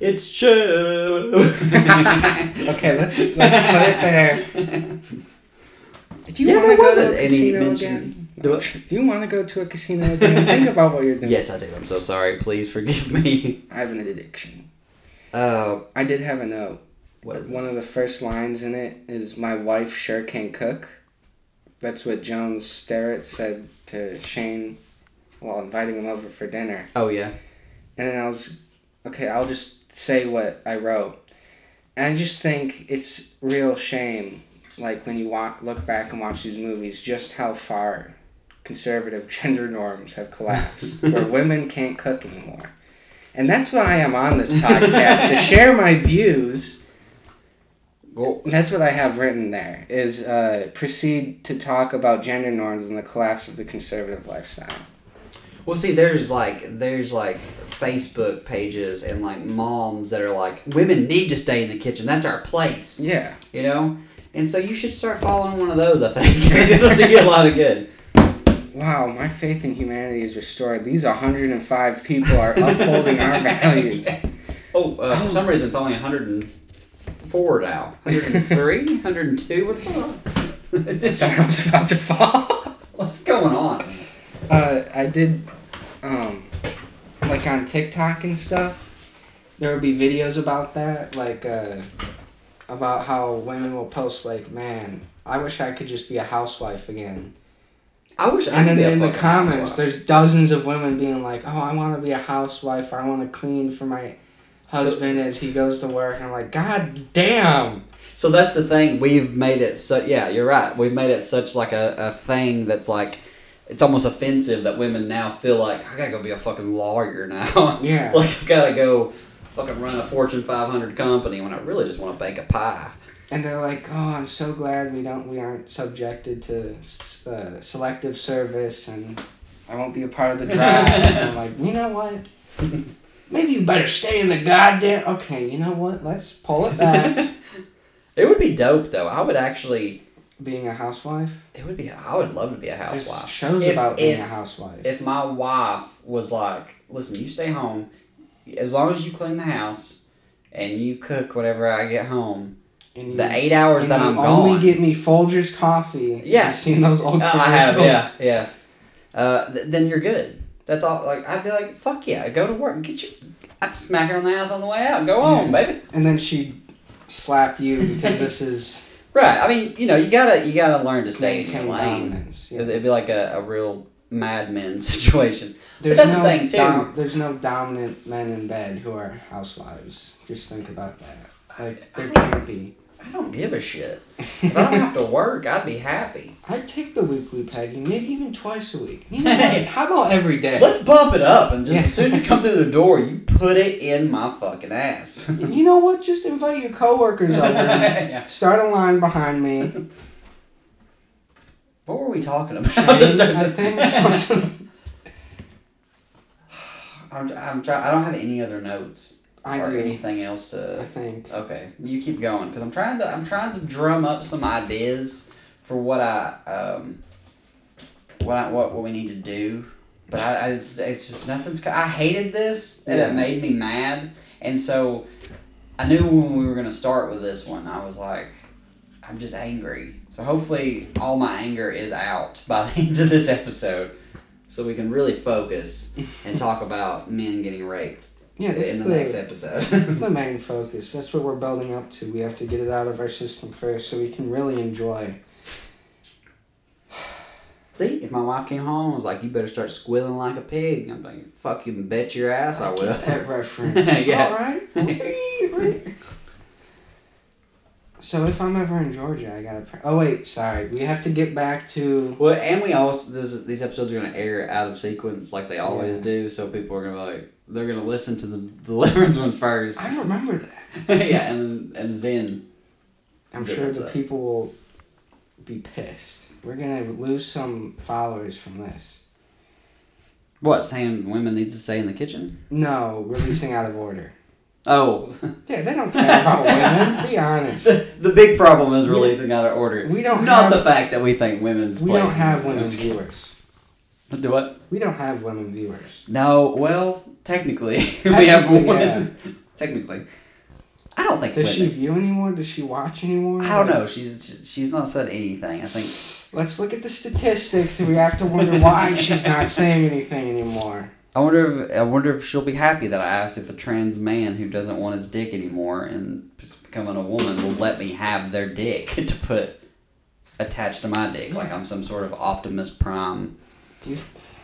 Speaker 1: It's Shane.
Speaker 2: Okay, let's let's put it there. Do you
Speaker 1: Yeah,
Speaker 2: want
Speaker 1: there
Speaker 2: to go
Speaker 1: wasn't
Speaker 2: to a
Speaker 1: any
Speaker 2: casino
Speaker 1: mention-
Speaker 2: again?
Speaker 1: Do what?
Speaker 2: Do you want to go to a casino again? Think about what you're doing.
Speaker 1: yes, I do. I'm so sorry. Please forgive me.
Speaker 2: I have an addiction.
Speaker 1: Uh,
Speaker 2: I did have a note.
Speaker 1: what is it?
Speaker 2: One of the first lines in it is "My wife sure can cook." That's what Joe Starrett said to Shane while inviting him over for dinner.
Speaker 1: Oh yeah.
Speaker 2: And then I was, okay, I'll just say what I wrote. And I just think it's real shame, like when you wa- look back and watch these movies, just how far conservative gender norms have collapsed, where women can't cook anymore. And that's why I am on this podcast to share my views.
Speaker 1: Well,
Speaker 2: That's what I have written there. Is uh, proceed to talk about gender norms and the collapse of the conservative lifestyle.
Speaker 1: well, see, there's like there's like Facebook pages and like moms that are like, women need to stay in the kitchen. That's our place.
Speaker 2: Yeah.
Speaker 1: You know. And so you should start following one of those. I think it'll do you a lot of good.
Speaker 2: Wow, my faith in humanity is restored. These 105 people are upholding our values.
Speaker 1: Oh, uh, for some reason it's only 104 now. 103? 102? What's going on?
Speaker 2: Sorry, I was about to fall.
Speaker 1: What's going on?
Speaker 2: Uh, I did, um, like on TikTok and stuff, there would be videos about that, like, uh, about how women will post, like, man, I wish I could just be a housewife again.
Speaker 1: I wish I
Speaker 2: And
Speaker 1: could
Speaker 2: then
Speaker 1: be a
Speaker 2: in the comments,
Speaker 1: housewife.
Speaker 2: there's dozens of women being like, "Oh, I want to be a housewife. I want to clean for my husband as he goes to work." And I'm like, "God damn!"
Speaker 1: So that's the thing. We've made it so. Yeah, you're right. We've made it such like a, a thing that's like, it's almost offensive that women now feel like I gotta go be a fucking lawyer now.
Speaker 2: Yeah.
Speaker 1: like I've gotta go fucking run a Fortune 500 company when I really just want to bake a pie.
Speaker 2: And they're like, "Oh, I'm so glad we don't we aren't subjected to uh, selective service, and I won't be a part of the draft." and I'm like, you know what? Maybe you better stay in the goddamn. Okay, you know what? Let's pull it back.
Speaker 1: It would be dope though. I would actually.
Speaker 2: Being a housewife.
Speaker 1: It would be. I would love to be a
Speaker 2: There's
Speaker 1: housewife.
Speaker 2: shows
Speaker 1: If-
Speaker 2: about being a housewife.
Speaker 1: if my wife was like, "Listen, you stay home, as long as you clean the house, and you cook whatever I get home,
Speaker 2: and you,
Speaker 1: the eight hours that I'm gone.
Speaker 2: only
Speaker 1: gone."
Speaker 2: get me Folgers coffee.
Speaker 1: Yeah.
Speaker 2: you seen those old?
Speaker 1: Uh, I have, yeah, yeah. Uh, th- then you're good. That's all. Like I'd be like, "Fuck yeah, go to work, get you." I'd smack her on the ass on the way out. Go on, baby.
Speaker 2: And then she'd slap you because this is
Speaker 1: Right. I mean, you know, you gotta you gotta learn to stay in your lane.
Speaker 2: dominance. Yeah.
Speaker 1: It'd be like a, a real madman situation.
Speaker 2: There's
Speaker 1: that's the
Speaker 2: no
Speaker 1: thing, too.
Speaker 2: dom- there's no dominant men in bed who are housewives. Just think about that. Like there can't be.
Speaker 1: I don't give a shit. If I don't have to work, I'd be happy.
Speaker 2: I'd take the weekly Peggy, maybe even twice a week. You know what? How about every day?
Speaker 1: Let's bump it up, and just as soon as you come through the door, you put it in my fucking ass.
Speaker 2: And you know what? Just invite your coworkers over.
Speaker 1: Yeah.
Speaker 2: Start a line behind me.
Speaker 1: What were we talking about?
Speaker 2: Shane,
Speaker 1: Just-
Speaker 2: I think something.
Speaker 1: I'm, I'm trying. I don't have any other notes
Speaker 2: I
Speaker 1: or
Speaker 2: do.
Speaker 1: anything else to.
Speaker 2: I think.
Speaker 1: Okay, you keep going because I'm trying to. I'm trying to drum up some ideas for what I um. What I, what what we need to do, but I, I it's, it's just nothing's. I hated this and
Speaker 2: Yeah.
Speaker 1: it made me mad, and so I knew when we were gonna start with this one, I was like, I'm just angry. So hopefully, all my anger is out by the end of this episode, so we can really focus and talk about men getting raped
Speaker 2: Yeah, this
Speaker 1: in
Speaker 2: is
Speaker 1: the
Speaker 2: the,
Speaker 1: next episode.
Speaker 2: That's the main focus. That's what we're building up to. We have to get it out of our system first so we can really enjoy.
Speaker 1: See, if my wife came home and was like, "You better start squealing like a pig," I'm like, "Fuck you, bet your ass I will."
Speaker 2: Get that reference.
Speaker 1: Yeah.
Speaker 2: All right. so if I'm ever in Georgia, I gotta. Pr- oh wait, sorry. We have to get back to.
Speaker 1: Well, and we also this, these episodes are gonna air out of sequence like they always
Speaker 2: Yeah.
Speaker 1: do, so people are gonna be like, they're gonna listen to the deliverance one first.
Speaker 2: I remember that.
Speaker 1: yeah, and and then
Speaker 2: I'm sure the
Speaker 1: episode.
Speaker 2: people will be pissed. We're gonna lose some followers from this.
Speaker 1: what? Saying women need to stay in the kitchen?
Speaker 2: No, releasing out of order.
Speaker 1: Oh,
Speaker 2: Yeah, they don't care about women. Be honest.
Speaker 1: the, the big problem is releasing out of order.
Speaker 2: We don't
Speaker 1: Not
Speaker 2: have
Speaker 1: the fact that we think women's
Speaker 2: we don't have women viewers.
Speaker 1: Do what?
Speaker 2: We don't have women viewers.
Speaker 1: No, well, technically, we have one. technically, I don't think.
Speaker 2: Does she
Speaker 1: women-
Speaker 2: view anymore? Does she watch anymore?
Speaker 1: I don't know. She's she's not said anything. I think.
Speaker 2: Let's look at the statistics, and we have to wonder why she's not saying anything anymore.
Speaker 1: I wonder if I wonder if she'll be happy that I asked if a trans man who doesn't want his dick anymore and is becoming a woman will let me have their dick to put attached to my dick, like I'm some sort of Optimus Prime
Speaker 2: You,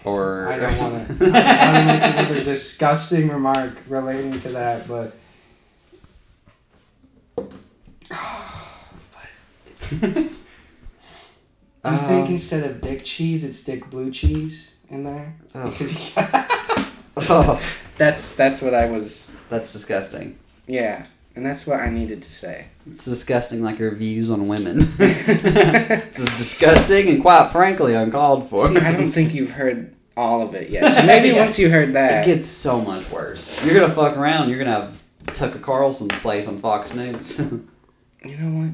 Speaker 1: or.
Speaker 2: I don't want to. I want to make another disgusting remark relating to that, but. Do you think
Speaker 1: Um,
Speaker 2: instead of dick cheese, it's dick blue cheese in there?
Speaker 1: Oh.
Speaker 2: Because
Speaker 1: oh,
Speaker 2: that's that's what I was.
Speaker 1: that's disgusting.
Speaker 2: Yeah, and that's what I needed to say.
Speaker 1: It's disgusting, like your views on women. it's disgusting and quite frankly uncalled for.
Speaker 2: See, I don't think you've heard all of it yet. So maybe
Speaker 1: Yeah.
Speaker 2: once you heard that.
Speaker 1: It gets so much worse. You're gonna fuck around. You're gonna have Tucker Carlson's place on Fox News.
Speaker 2: you know what?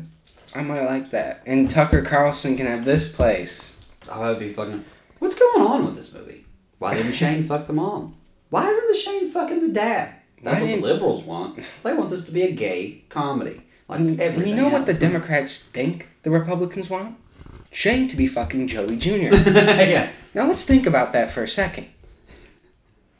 Speaker 2: I might like that. And Tucker Carlson can have this place.
Speaker 1: oh, that'd be fucking. What's going on with this movie? Why didn't Shane fuck the mom? Why isn't the Shane fucking the dad? That's what the liberals want. They want this to be a gay comedy, like
Speaker 2: And, and you know what the. Democrats think the Republicans want? Shane to be fucking Joey Jr.
Speaker 1: yeah.
Speaker 2: now let's think about that for a second.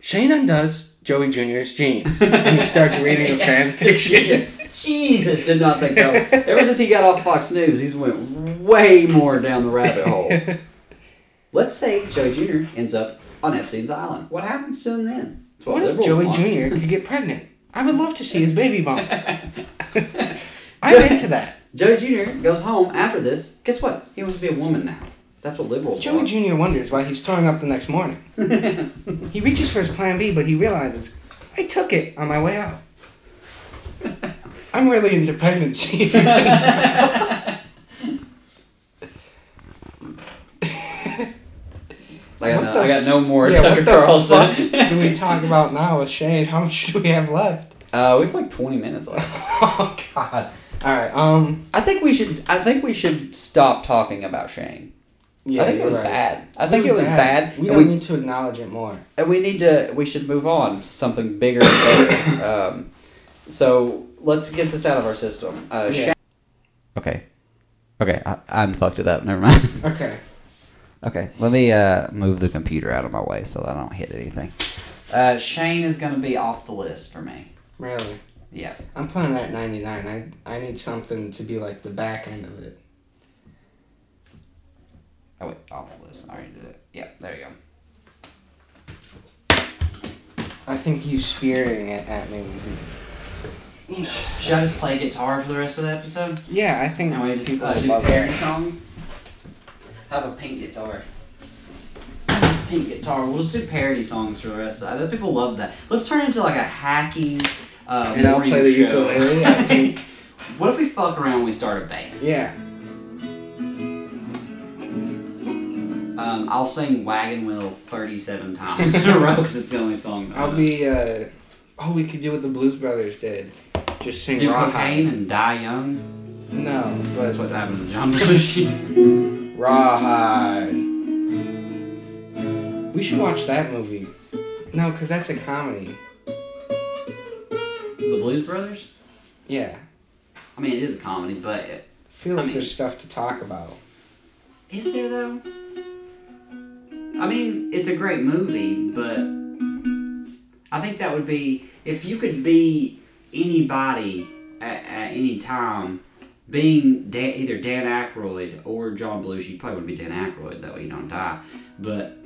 Speaker 2: Shane undoes Joey Jr.'s jeans and he starts reading a fan fiction.
Speaker 1: Jesus, did not think that. Ever since he got off Fox News, he's went way more down the rabbit hole. Let's say Joey Jr. ends up on Epstein's island. What happens to him then?
Speaker 2: What if Joey
Speaker 1: want.
Speaker 2: Jr. could get pregnant? I would love to see his baby bump. I'm into that.
Speaker 1: Joey Jr. goes home after this. Guess what? He wants to be a woman now. That's what liberals
Speaker 2: Joey
Speaker 1: want.
Speaker 2: Jr. wonders why he's throwing up the next morning. He reaches for his plan B, but he realizes, I took it on my way out. I'm really into pregnancy. if you couldn't tell.
Speaker 1: I got, no,
Speaker 2: the
Speaker 1: I got no more
Speaker 2: yeah,
Speaker 1: Tucker Carlson.
Speaker 2: do we talk about now with Shane? How much do we have left?
Speaker 1: uh, we have like 20 minutes left.
Speaker 2: Oh God! All right. Um.
Speaker 1: I think we should. I think we should stop talking about Shane.
Speaker 2: Yeah,
Speaker 1: I think it was
Speaker 2: right.
Speaker 1: bad. I think it was bad.
Speaker 2: We don't
Speaker 1: we,
Speaker 2: need to acknowledge it more.
Speaker 1: and we need to. We should move on to something bigger and better. um, so let's get this out of our system. Uh,
Speaker 2: Yeah.
Speaker 1: Shane. Okay. Okay, I, I fucked it up. Never mind.
Speaker 2: Okay.
Speaker 1: Okay, let me uh, move the computer out of my way so that I don't hit anything. Uh, Shane is going to be off the list for me.
Speaker 2: Really.
Speaker 1: Yeah.
Speaker 2: I'm putting that at 99. I I need something to be like the back end of it.
Speaker 1: Oh, wait, off the list. I already did it. Yeah, there you go.
Speaker 2: I think you spearing it at me. would be-
Speaker 1: Should I just play guitar for the rest of the episode?
Speaker 2: Yeah, I think
Speaker 1: And we just uh, do parody songs? Have a pink guitar. Just pink guitar. We'll just do parody songs for the rest of that. People love that. Let's turn it into like a hacky uh,
Speaker 2: And I'll play the
Speaker 1: show.
Speaker 2: ukulele. I think.
Speaker 1: what if we fuck around and we start a band?
Speaker 2: Yeah.
Speaker 1: Um, I'll sing Wagon Wheel 37 times in a row because it's the only song
Speaker 2: I'll be. uh Oh, we could do what the Blues Brothers did. Just sing
Speaker 1: Do cocaine and die young.
Speaker 2: No,
Speaker 1: That's what happened to John Belushi.
Speaker 2: Rawhide. We should watch that movie. No, because that's a comedy.
Speaker 1: the Blues Brothers?
Speaker 2: Yeah.
Speaker 1: I mean, it is a comedy, but it,
Speaker 2: I feel
Speaker 1: I
Speaker 2: like
Speaker 1: mean-
Speaker 2: there's stuff to talk about.
Speaker 1: is there though? I mean, it's a great movie, but I think that would be if you could be anybody at, at any time. Being Dan, either Dan Aykroyd or John Belushi, you probably would be Dan Aykroyd, that way you don't die. But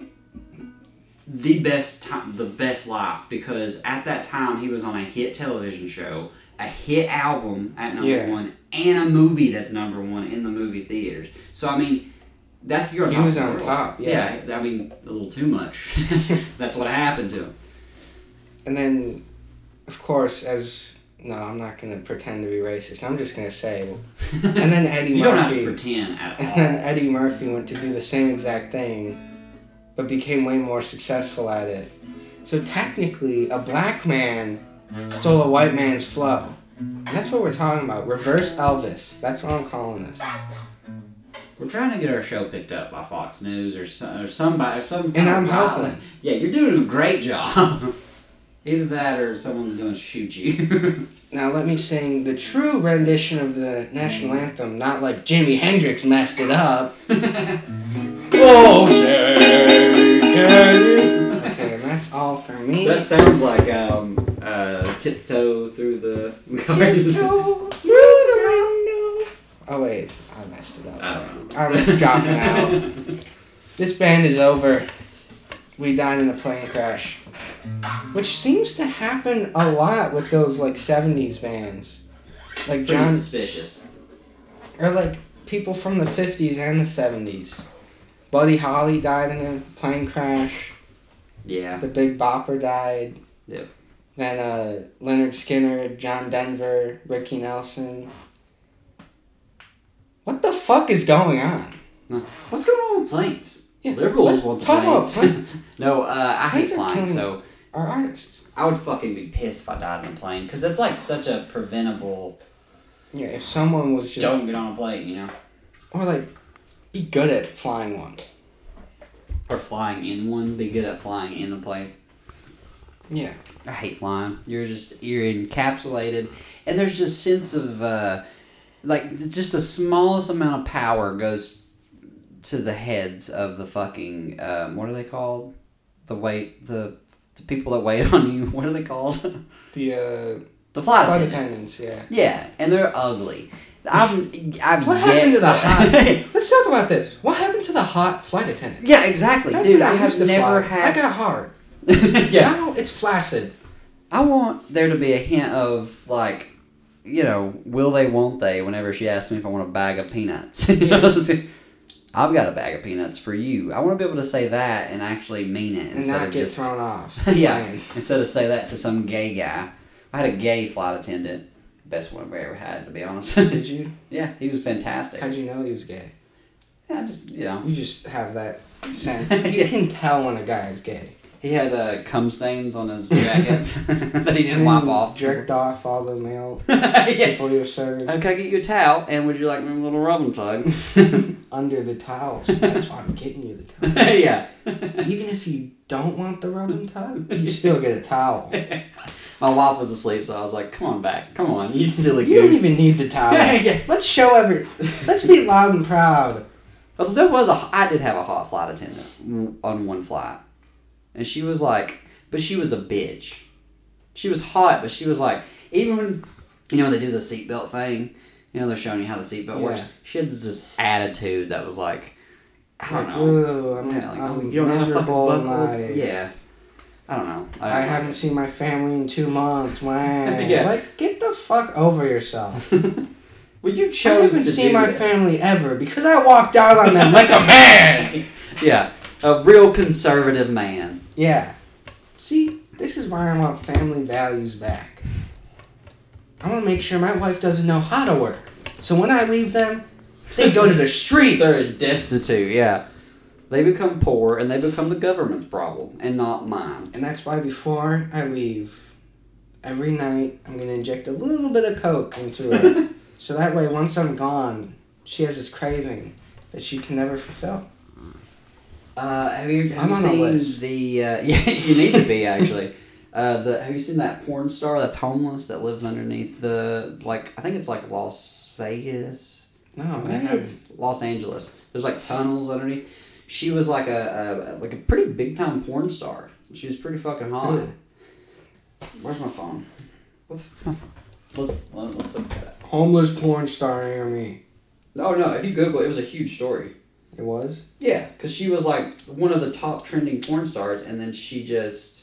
Speaker 1: the best time, the best life, because at that time he was on a hit television show, a hit album at number
Speaker 2: Yeah.
Speaker 1: one, and a movie that's number one in the movie theaters. So I mean, that's your
Speaker 2: He was on
Speaker 1: world.
Speaker 2: top, yeah.
Speaker 1: I mean a little too much. that's what happened to him.
Speaker 2: And then, of course, as no, I'm not gonna pretend to be racist. I'm just gonna say, and then Eddie
Speaker 1: you don't have to
Speaker 2: Murphy,
Speaker 1: pretend at
Speaker 2: and then
Speaker 1: all.
Speaker 2: Eddie Murphy went to do the same exact thing, but became way more successful at it. So technically, a black man stole a white man's flow. And that's what we're talking about. Reverse Elvis. That's what I'm calling this.
Speaker 1: We're trying to get our show picked up by Fox News or some, or somebody or some.
Speaker 2: And I'm helping.
Speaker 1: Yeah, you're doing a great job. Either that or someone's gonna shoot you.
Speaker 2: Now let me sing the true rendition of the national anthem, not like Jimi Hendrix messed it up. oh, say can you- Okay, that's all for me.
Speaker 1: that sounds like um uh tiptoe through the.
Speaker 2: Tiptoe through the window. Oh wait, it's- I messed it up.
Speaker 1: I don't know.
Speaker 2: I'm dropping out. This band is over. We died in a plane crash. Which seems to happen a lot with those like 70s bands. Like
Speaker 1: Pretty
Speaker 2: John
Speaker 1: suspicious.
Speaker 2: or like people from the 50s and the 70s. Buddy Holly died in a plane crash.
Speaker 1: Yeah.
Speaker 2: The Big Bopper died.
Speaker 1: Yep.
Speaker 2: Then uh, Lynyrd Skynyrd, John Denver, Ricky Nelson. What the fuck is going on?
Speaker 1: What's going on with planes?
Speaker 2: Yeah,
Speaker 1: Liberals
Speaker 2: let's
Speaker 1: want the
Speaker 2: talk about
Speaker 1: planes. no, uh, I hate
Speaker 2: are
Speaker 1: flying, so
Speaker 2: Our artists.
Speaker 1: I would fucking be pissed if I died in a plane because that's like such a preventable.
Speaker 2: Yeah, if someone was just
Speaker 1: Don't get on a plane, you know,
Speaker 2: or like be good at flying one.
Speaker 1: or flying in one. Be good at flying in the plane.
Speaker 2: Yeah.
Speaker 1: I hate flying. You're just you're encapsulated, and there's just sense of uh, like just the smallest amount of power goes to the heads of the fucking um, what are they called? The wait the the people that wait on you. What are they called?
Speaker 2: The uh,
Speaker 1: the flight
Speaker 2: flight
Speaker 1: attendants.
Speaker 2: attendants, yeah.
Speaker 1: Yeah, and they're ugly. I've I've
Speaker 2: What happened to the hot? Let's talk about this. What happened to the hot flight attendant?
Speaker 1: yeah, exactly,
Speaker 2: How
Speaker 1: dude. I have never
Speaker 2: fly?
Speaker 1: had.
Speaker 2: I got hard.
Speaker 1: yeah,
Speaker 2: Now it's flaccid.
Speaker 1: I want there to be a hint of like, you know, will they, won't they? Whenever she asks me if I want a bag of peanuts, You know, I've got a bag of peanuts for you. I want to be able to say that and actually mean it
Speaker 2: and
Speaker 1: instead
Speaker 2: not
Speaker 1: of
Speaker 2: get
Speaker 1: just
Speaker 2: thrown off.
Speaker 1: yeah, instead of say that to some gay guy. I had a gay flight attendant, best one we ever had, to be honest.
Speaker 2: Did you?
Speaker 1: yeah, he was fantastic.
Speaker 2: How'd you know he was gay?
Speaker 1: Yeah, just you know,
Speaker 2: You just have that sense. You can tell when a guy is gay.
Speaker 1: He had uh, cum stains on his jacket that he didn't
Speaker 2: And
Speaker 1: wipe off.
Speaker 2: Jerked off all the male
Speaker 1: yeah.
Speaker 2: people you served
Speaker 1: Uh, can I get you a towel? And would you like me a little rubbing tug?
Speaker 2: under the towels. That's why I'm getting you the towel.
Speaker 1: yeah.
Speaker 2: Even if you don't want the rubbing towel, you still get a towel.
Speaker 1: My wife was asleep, so I was like, "Come on back, come on, you silly
Speaker 2: You don't even need the towel.
Speaker 1: yeah.
Speaker 2: Let's show every. Let's be loud and proud.
Speaker 1: But there was a, I did have a hot flight attendant on one flight, and she was like, but she was a bitch. She was hot, but she was like, even when, you know, when they do the seatbelt thing, you know, they're showing you how the seatbelt works. She had this attitude that was like, I don't
Speaker 2: Like,
Speaker 1: know.
Speaker 2: "Ooh, I'm,
Speaker 1: Yeah, like,
Speaker 2: I'm
Speaker 1: you don't know how to.
Speaker 2: I,
Speaker 1: Yeah. I don't know.
Speaker 2: I
Speaker 1: don't like
Speaker 2: haven't seen my family in two months. Wow.
Speaker 1: Yeah.
Speaker 2: Like, get the fuck over yourself.
Speaker 1: Would you
Speaker 2: I
Speaker 1: chose
Speaker 2: haven't
Speaker 1: to
Speaker 2: seen my
Speaker 1: this.
Speaker 2: family ever because I walked out on them like a man.
Speaker 1: Yeah, a real conservative man.
Speaker 2: Yeah. See, this is why I want family values back. I want to make sure my wife doesn't know how to work. So when I leave them, they go to the streets.
Speaker 1: They're destitute. Yeah, they become poor, and they become the government's problem, and not mine.
Speaker 2: And that's why before I leave, every night I'm going to inject a little bit of coke into her. so that way, once I'm gone, she has this craving that she can never fulfill.
Speaker 1: Uh, have you have
Speaker 2: I'm
Speaker 1: you
Speaker 2: on a
Speaker 1: seen
Speaker 2: list.
Speaker 1: the? Uh, yeah, you need to be actually. Uh, the have you seen that porn star that's homeless that lives underneath the like I think it's like Las Vegas.
Speaker 2: No, I
Speaker 1: Maybe it's Los Angeles. There's like tunnels underneath. She was like a, a like a pretty big time porn star. She was pretty fucking hot.
Speaker 2: Good.
Speaker 1: Where's my phone? What's my phone? Let's let, let's look at it.
Speaker 2: Homeless porn star near me.
Speaker 1: Oh no! If you Google it, it was a huge story.
Speaker 2: It was?
Speaker 1: Yeah, because she was like one of the top trending porn stars, and then she just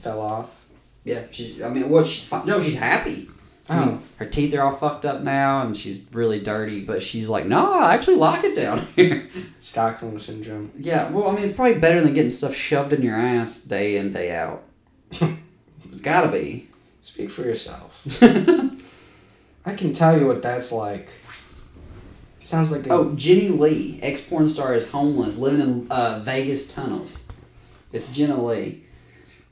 Speaker 2: Fell off.
Speaker 1: yeah. She I mean, what she's fine. No, she's happy. I
Speaker 2: Oh.
Speaker 1: mean, her teeth are all fucked up now, and she's really dirty. But she's like, no, I actually like it down here.
Speaker 2: Stockholm syndrome.
Speaker 1: yeah, well, I mean, it's probably better than getting stuff shoved in your ass day in day out. it's gotta be.
Speaker 2: Speak for yourself. I can tell you what that's like. Sounds like a,
Speaker 1: Oh, Jenny Lee, ex porn star, is homeless, living in uh, Vegas tunnels. It's Jenna Lee.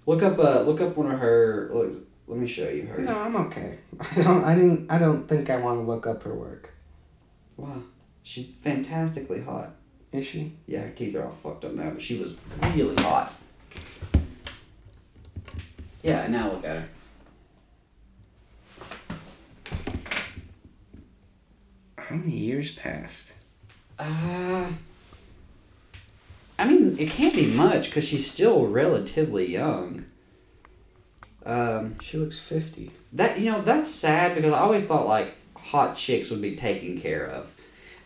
Speaker 1: Look up, uh, look up one of her. Look, let me show you her.
Speaker 2: No, I'm okay. I don't I didn't I don't think I want to look up her work.
Speaker 1: Wow, She's fantastically hot.
Speaker 2: Is she?
Speaker 1: Yeah, her teeth are all fucked up now, but she was really hot. Yeah, and now look at her.
Speaker 2: How many years passed?
Speaker 1: Uh, I mean, it can't be much because she's still relatively young. Um,
Speaker 2: She looks fifty.
Speaker 1: that you know that's sad because I always thought like hot chicks would be taken care of.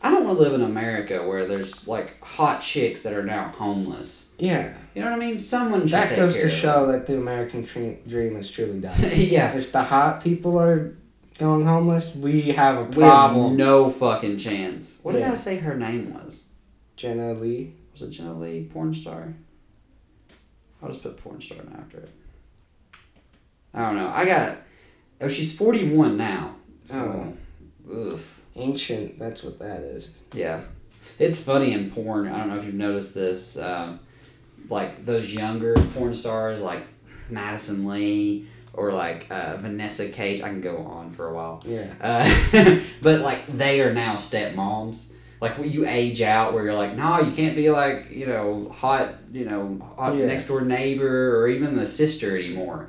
Speaker 1: I don't want to live in America where there's like hot chicks that are now homeless.
Speaker 2: Yeah.
Speaker 1: You know what I mean? Someone should
Speaker 2: That goes to show that the American dream, dream is truly dying.
Speaker 1: yeah,
Speaker 2: if the hot people are going homeless, we have a
Speaker 1: we have
Speaker 2: problem.
Speaker 1: no fucking chance. What did I say her name was?
Speaker 2: Jenna Lee.
Speaker 1: Was it Jenna Lee, porn star? I'll just put porn star after it. I don't know. I got. Oh, she's forty one now. So, ugh.
Speaker 2: Ancient, that's what that is.
Speaker 1: Yeah, it's funny in porn. I don't know if you've noticed this. Um, like those younger porn stars, like Madison Lee or like uh, Vanessa Cage. I can go on for a while.
Speaker 2: Yeah.
Speaker 1: Uh, but like they are now stepmoms. Like when you age out, where you're like, no, you can't be like you know hot, you know hot
Speaker 2: Yeah.
Speaker 1: next door neighbor or even the sister anymore.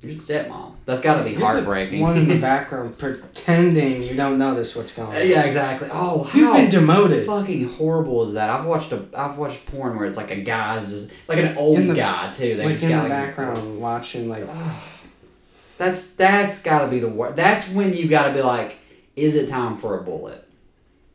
Speaker 1: You're the stepmom. That's got to be
Speaker 2: You're the
Speaker 1: heartbreaking.
Speaker 2: One in the background pretending you don't notice what's going on.
Speaker 1: yeah, exactly. Oh, how
Speaker 2: You've been demoted.
Speaker 1: fucking horrible is that? I've watched a I've watched porn where it's like a guy's just like an old
Speaker 2: the-
Speaker 1: guy too. They
Speaker 2: Like in
Speaker 1: got
Speaker 2: the background, watching like
Speaker 1: That's that's got to be the worst. That's when you got to be like, is it time for a bullet?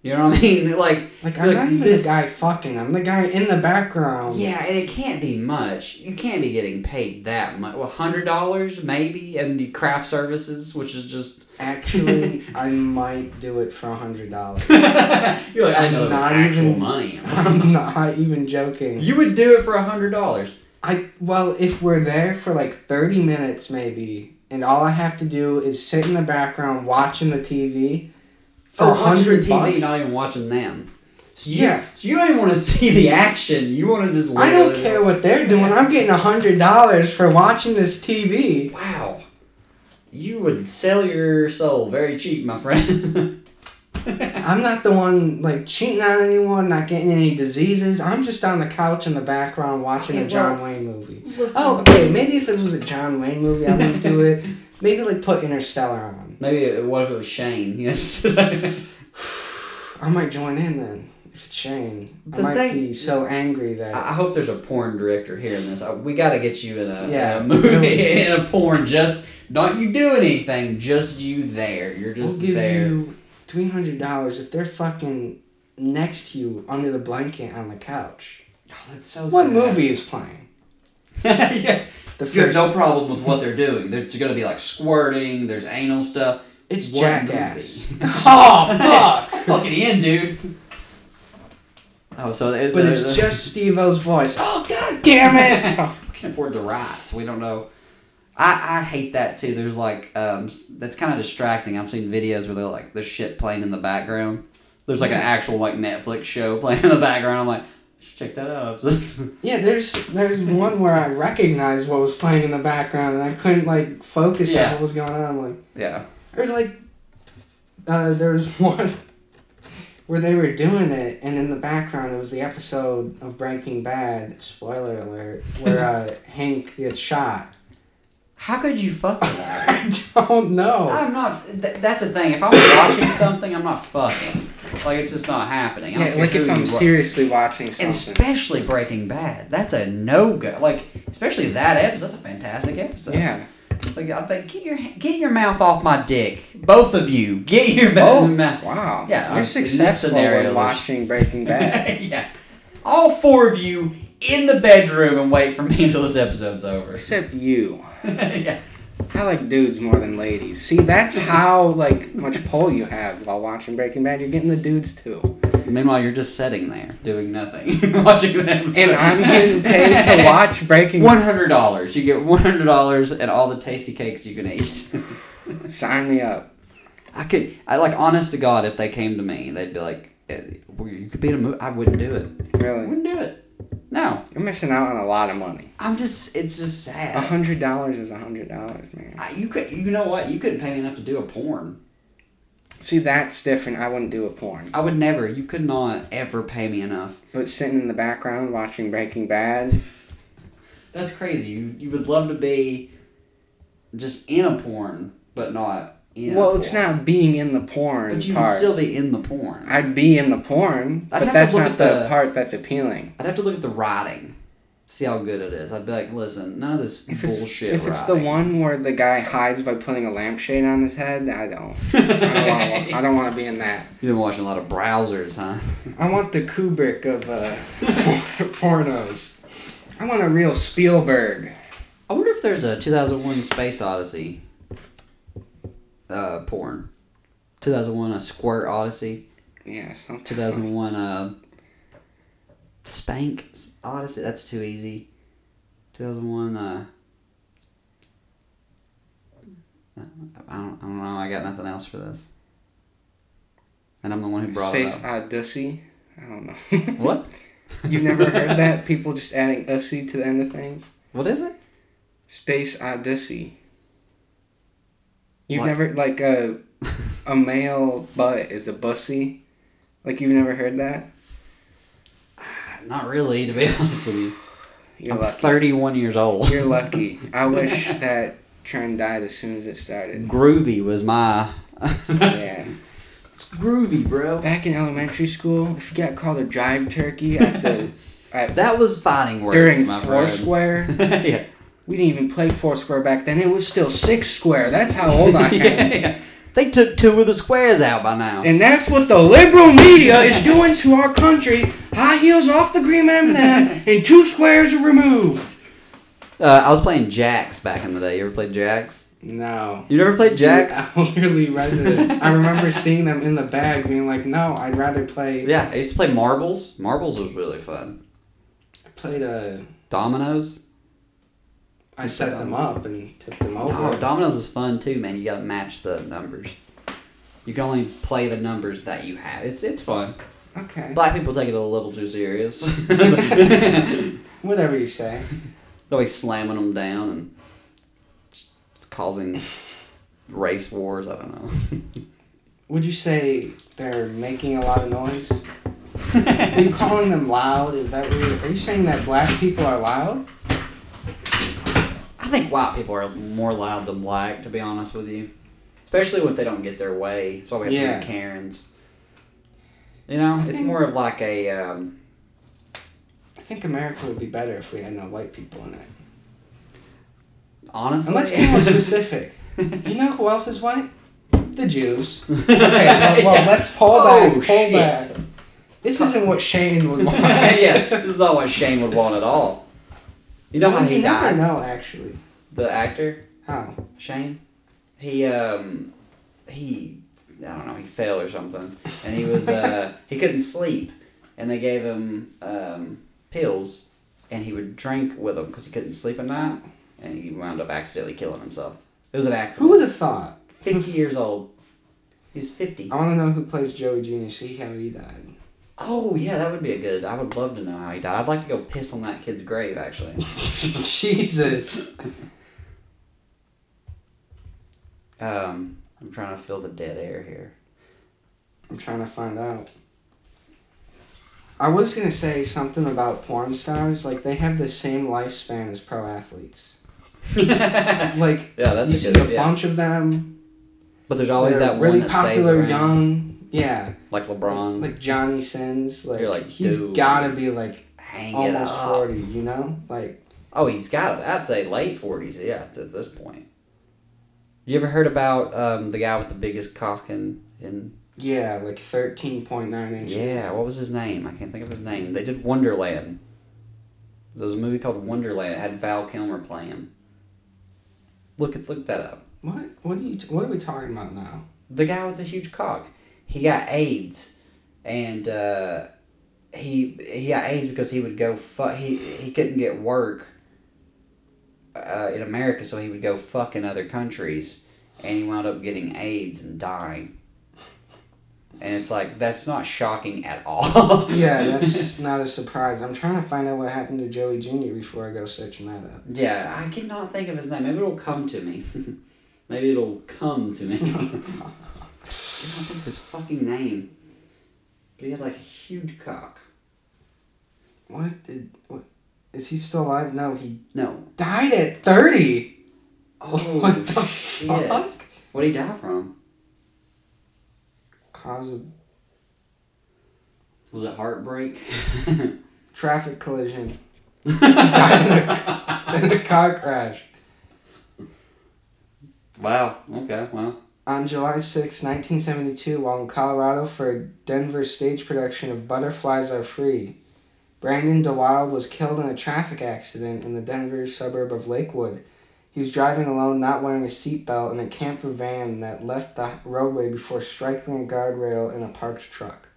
Speaker 1: You know what I mean? Like,
Speaker 2: like I'm
Speaker 1: Look,
Speaker 2: not even
Speaker 1: this-
Speaker 2: the guy fucking. I'm the guy in the background.
Speaker 1: yeah, and it can't be much. You can't be getting paid that much. Well, hundred dollars maybe, and the craft services, which is just
Speaker 2: Actually, I might do it for a hundred dollars.
Speaker 1: you're like, I
Speaker 2: I'm
Speaker 1: know
Speaker 2: not
Speaker 1: actual
Speaker 2: even-
Speaker 1: money.
Speaker 2: I'm not even joking.
Speaker 1: you would do it for a hundred dollars.
Speaker 2: I well, if we're there for like thirty minutes maybe, and all I have to do is sit in the background watching the TV for oh,
Speaker 1: watching
Speaker 2: hundred
Speaker 1: TV,
Speaker 2: bucks.
Speaker 1: not even watching them. So you,
Speaker 2: Yeah.
Speaker 1: So you don't even want to see the action. You want to just.
Speaker 2: I don't care what they're doing. I'm getting a hundred dollars for watching this TV.
Speaker 1: Wow. You would sell your soul very cheap, my friend.
Speaker 2: I'm not the one like cheating on anyone, not getting any diseases. I'm just on the couch in the background watching
Speaker 1: Okay,
Speaker 2: a John
Speaker 1: well-
Speaker 2: Wayne movie.
Speaker 1: Listen,
Speaker 2: Oh, okay. Maybe if it was a John Wayne movie, I wouldn't do it. Maybe like put Interstellar on.
Speaker 1: Maybe what if it was Shane? Yes.
Speaker 2: I might join in then. If it's Shane, I might
Speaker 1: thing-
Speaker 2: be so angry that
Speaker 1: I I hope there's a porn director hearing this. Uh, We got to get you in a,
Speaker 2: Yeah,
Speaker 1: in a movie
Speaker 2: really.
Speaker 1: in a porn. Just don't you do anything. Just you there. You're
Speaker 2: we'll
Speaker 1: just
Speaker 2: give
Speaker 1: there.
Speaker 2: you three hundred dollars if they're fucking next to you under the blanket on the couch.
Speaker 1: Oh, that's so.
Speaker 2: What
Speaker 1: sad.
Speaker 2: movie is playing?
Speaker 1: yeah.
Speaker 2: The
Speaker 1: You have no problem with what they're doing. There's going to be like squirting. There's anal stuff.
Speaker 2: it's
Speaker 1: What
Speaker 2: Jackass. oh fuck!
Speaker 1: Fucking in, dude. Oh, so it,
Speaker 2: But
Speaker 1: the-
Speaker 2: it's
Speaker 1: the-
Speaker 2: just Steve-O's voice. Oh god damn it!
Speaker 1: we can't afford the rights. We don't know. I, I hate that too. There's like um that's kind of distracting. I've seen videos where they're like there's shit playing in the background. There's like an actual like Netflix show playing in the background. I'm like, check that out.
Speaker 2: yeah, there's there's one where I recognized what was playing in the background and I couldn't like focus
Speaker 1: Yeah.
Speaker 2: on what was going on. I'm like,
Speaker 1: yeah.
Speaker 2: Or like, uh, there was one where they were doing it, and in the background it was the episode of Breaking Bad. Spoiler alert! Where uh, Hank gets shot.
Speaker 1: How could you fuck with that?
Speaker 2: I don't know.
Speaker 1: I'm not. Th- that's the thing. If I'm watching something, I'm not fucking. Like it's just not happening. I don't
Speaker 2: Yeah,
Speaker 1: care
Speaker 2: like if
Speaker 1: who
Speaker 2: I'm
Speaker 1: you
Speaker 2: seriously watching
Speaker 1: And
Speaker 2: something.
Speaker 1: especially Breaking Bad. That's a no go. Like especially that episode. That's a fantastic episode.
Speaker 2: Yeah.
Speaker 1: Like I think get your get your mouth off my dick, both of you. Get your
Speaker 2: Oh,
Speaker 1: mouth.
Speaker 2: wow.
Speaker 1: Yeah,
Speaker 2: You're
Speaker 1: this
Speaker 2: successful
Speaker 1: scenario,
Speaker 2: in
Speaker 1: there's-
Speaker 2: watching Breaking Bad.
Speaker 1: yeah, all four of you in the bedroom and wait for me until this episode's over.
Speaker 2: Except you.
Speaker 1: yeah.
Speaker 2: I like dudes more than ladies. See, that's how like much pull you have while watching Breaking Bad. You're getting the dudes too.
Speaker 1: Meanwhile, you're just sitting there doing nothing, watching them.
Speaker 2: And I'm getting paid to watch Breaking
Speaker 1: One hundred dollars. You get one hundred dollars and all the tasty cakes you can eat.
Speaker 2: Sign me up.
Speaker 1: I could. I like honest to God, if they came to me, they'd be like, eh, "You could be in a movie." I wouldn't do it. I
Speaker 2: Really?
Speaker 1: wouldn't do it. No,
Speaker 2: You're missing out on a lot of money.
Speaker 1: I'm just. It's just sad.
Speaker 2: A hundred dollars is a hundred dollars, man.
Speaker 1: I, you could. You know what? You couldn't pay me enough to do a porn.
Speaker 2: See, that's different. I wouldn't do a porn.
Speaker 1: I would never. You could not ever pay me enough.
Speaker 2: But sitting in the background watching Breaking Bad,
Speaker 1: That's crazy. You you would love to be just in a porn, but not in.
Speaker 2: well, it's not being in the porn
Speaker 1: But you
Speaker 2: part.
Speaker 1: would still be in the porn.
Speaker 2: I'd be in the porn,
Speaker 1: I'd
Speaker 2: but that's not the,
Speaker 1: the-
Speaker 2: part that's appealing.
Speaker 1: I'd have to look at the writing, see how good it is. I'd be like, listen, none of this
Speaker 2: If it's
Speaker 1: bullshit.
Speaker 2: if it's the one where the guy hides by putting a lampshade on his head, I don't. I don't want. I don't want to be in that.
Speaker 1: You've been watching a lot of browsers, huh?
Speaker 2: I want the Kubrick of uh, pornos. I want a real Spielberg.
Speaker 1: I wonder if there's a 2001 Space Odyssey uh, porn. 2001 A Squirt Odyssey.
Speaker 2: Yeah, something.
Speaker 1: 2001 uh, Spank Odyssey. That's too easy. 2001 uh, I don't, I don't know. I got nothing else for this. And I'm the one who brought
Speaker 2: Space
Speaker 1: it up.
Speaker 2: Odyssey. I don't know.
Speaker 1: What?
Speaker 2: You've never heard that? People just adding "ussy" to the end of things.
Speaker 1: What is it?
Speaker 2: Space Odyssey. You've
Speaker 1: What?
Speaker 2: never like a a male butt is a bussy. Like you've never heard that?
Speaker 1: Not really, to be honest with you.
Speaker 2: You're
Speaker 1: I'm
Speaker 2: lucky.
Speaker 1: 31 years old.
Speaker 2: You're lucky. I wish that trend died as soon as it started.
Speaker 1: Groovy was my.
Speaker 2: Yeah.
Speaker 1: It's groovy, bro.
Speaker 2: Back in elementary school, if you got called a drive turkey at the at
Speaker 1: That was fighting words,
Speaker 2: during. Foursquare,
Speaker 1: yeah.
Speaker 2: We didn't even play four square back then. It was still Six Square. That's how old I am.
Speaker 1: yeah, yeah. They took two of the squares out by now.
Speaker 2: And that's what the liberal media is doing to our country. High heels off the green M&M, and two squares are removed.
Speaker 1: Uh, I was playing Jacks back in the day. You ever played Jacks?
Speaker 2: No.
Speaker 1: You never played Jacks?
Speaker 2: Elderly resident. I remember seeing them in the bag, being like, "No, I'd rather play."
Speaker 1: Yeah, I used to play marbles. Marbles was really fun.
Speaker 2: I played a.
Speaker 1: Dominoes.
Speaker 2: I set them up and tipped them oh, over.
Speaker 1: Oh, dominoes is fun too, man. You gotta match the numbers. You can only play the numbers that you have. It's it's fun.
Speaker 2: okay.
Speaker 1: Black people take it a little too serious.
Speaker 2: Whatever you say.
Speaker 1: They're always slamming them down and causing race wars. I don't know.
Speaker 2: Would you say they're making a lot of noise? Are you calling them loud? Is that are you saying that black people are loud?
Speaker 1: I think white people are more loud than black, to be honest with you. Especially if they don't get their way. That's why we have so
Speaker 2: Yeah.
Speaker 1: many Karens. You know,
Speaker 2: I
Speaker 1: it's more of like a. Um,
Speaker 2: I think America would be better if we had no white people in it.
Speaker 1: honestly.
Speaker 2: And let's get more specific. You know who else is white? The Jews. Okay, well, well
Speaker 1: Yeah.
Speaker 2: let's pull
Speaker 1: Oh,
Speaker 2: back. Pull
Speaker 1: shit.
Speaker 2: back. This isn't what Shane would want.
Speaker 1: yeah, this is not what Shane would want at all. You know how he
Speaker 2: you never
Speaker 1: died?
Speaker 2: know, actually.
Speaker 1: The actor
Speaker 2: How?
Speaker 1: Shane. He um he I don't know he fell or something, and he was uh he couldn't sleep, and they gave him um pills, and he would drink with them because he couldn't sleep at night, and he wound up accidentally killing himself. It was an accident.
Speaker 2: Who
Speaker 1: accident.
Speaker 2: would have thought?
Speaker 1: Fifty years old. He was fifty.
Speaker 2: I want to know who plays Joey Jr. See how he died.
Speaker 1: Oh yeah, that would be a good. I would love to know how he died. I'd like to go piss on that kid's grave actually.
Speaker 2: Jesus.
Speaker 1: Um, I'm trying to fill the dead air here.
Speaker 2: I'm trying to find out. I was gonna say something about porn stars. Like they have the same lifespan as pro athletes. like yeah,
Speaker 1: that's
Speaker 2: you
Speaker 1: a
Speaker 2: see
Speaker 1: good.
Speaker 2: a
Speaker 1: Yeah.
Speaker 2: bunch of them.
Speaker 1: But there's always
Speaker 2: that really
Speaker 1: that
Speaker 2: popular, young. Yeah,
Speaker 1: like LeBron.
Speaker 2: like Johnny Sins. Like,
Speaker 1: like,
Speaker 2: he's
Speaker 1: dude.
Speaker 2: gotta be like almost forty. You know, like
Speaker 1: Oh, he's got it. I'd say late forties. Yeah, at this point. You ever heard about um, the guy with the biggest cock in in?
Speaker 2: yeah, like thirteen point nine inches.
Speaker 1: Yeah, what was his name? I can't think of his name. They did Wonderland. There was a movie called Wonderland. It had Val Kilmer playing. Look at look that up.
Speaker 2: What? What are you? What are we talking about now?
Speaker 1: the guy with the huge cock. He got AIDS, and uh, he he got AIDS because he would go fuck. He he couldn't get work uh, in America, so he would go fuck in other countries, and he wound up getting AIDS and dying. And it's like that's not shocking at all.
Speaker 2: Yeah, that's not a surprise. I'm trying to find out what happened to Joey Jr. before I go searching that up.
Speaker 1: yeah, I cannot think of his name. Maybe it'll come to me. Maybe it'll come to me. Don't think of his fucking name. But he had like a huge cock.
Speaker 2: What did what? Is he still alive? No, he
Speaker 1: No.
Speaker 2: died at thirty.
Speaker 1: Oh
Speaker 2: what the
Speaker 1: shit!
Speaker 2: fuck?
Speaker 1: What did he die from?
Speaker 2: Cause of
Speaker 1: Was it heartbreak?
Speaker 2: traffic collision. died in a, in a car crash.
Speaker 1: wow. Okay. Well.
Speaker 2: On July 6, 1972, while in Colorado for a Denver stage production of Butterflies Are Free, Brandon deWilde was killed in a traffic accident in the Denver suburb of Lakewood. He was driving alone, not wearing a seatbelt, in a camper van that left the roadway before striking a guardrail in a parked truck.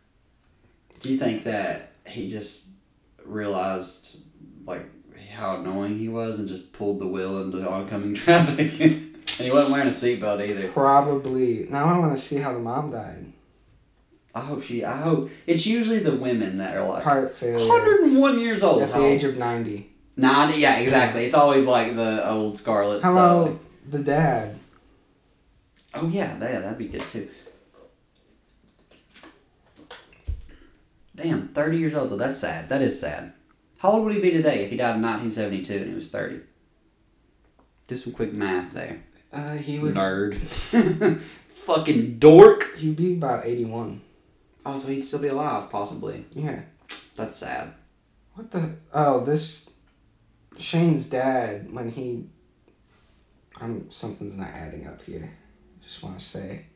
Speaker 1: Do you think that he just realized like how annoying he was and just pulled the wheel into oncoming traffic? And he wasn't wearing a seatbelt either.
Speaker 2: Probably. Now I want to see how the mom died.
Speaker 1: I hope she. I hope it's usually the women that are like
Speaker 2: Heart failure.
Speaker 1: 101 years old.
Speaker 2: At the age of 90.
Speaker 1: 90. Yeah, exactly. It's always like the old Scarlet
Speaker 2: How
Speaker 1: stuff.
Speaker 2: about the dad?
Speaker 1: Oh yeah, yeah, that'd be good too. Damn, 30 years old though. That's sad. That is sad. How old would he be today if he died in 1972 and he was 30? Do some quick math there.
Speaker 2: Uh, he would.
Speaker 1: Nerd. Fucking dork.
Speaker 2: He'd be about 81.
Speaker 1: Oh, so he'd still be alive, possibly.
Speaker 2: Yeah.
Speaker 1: That's sad.
Speaker 2: What the? Oh, this Shane's dad when he. I'm something's not adding up here. Just want to say.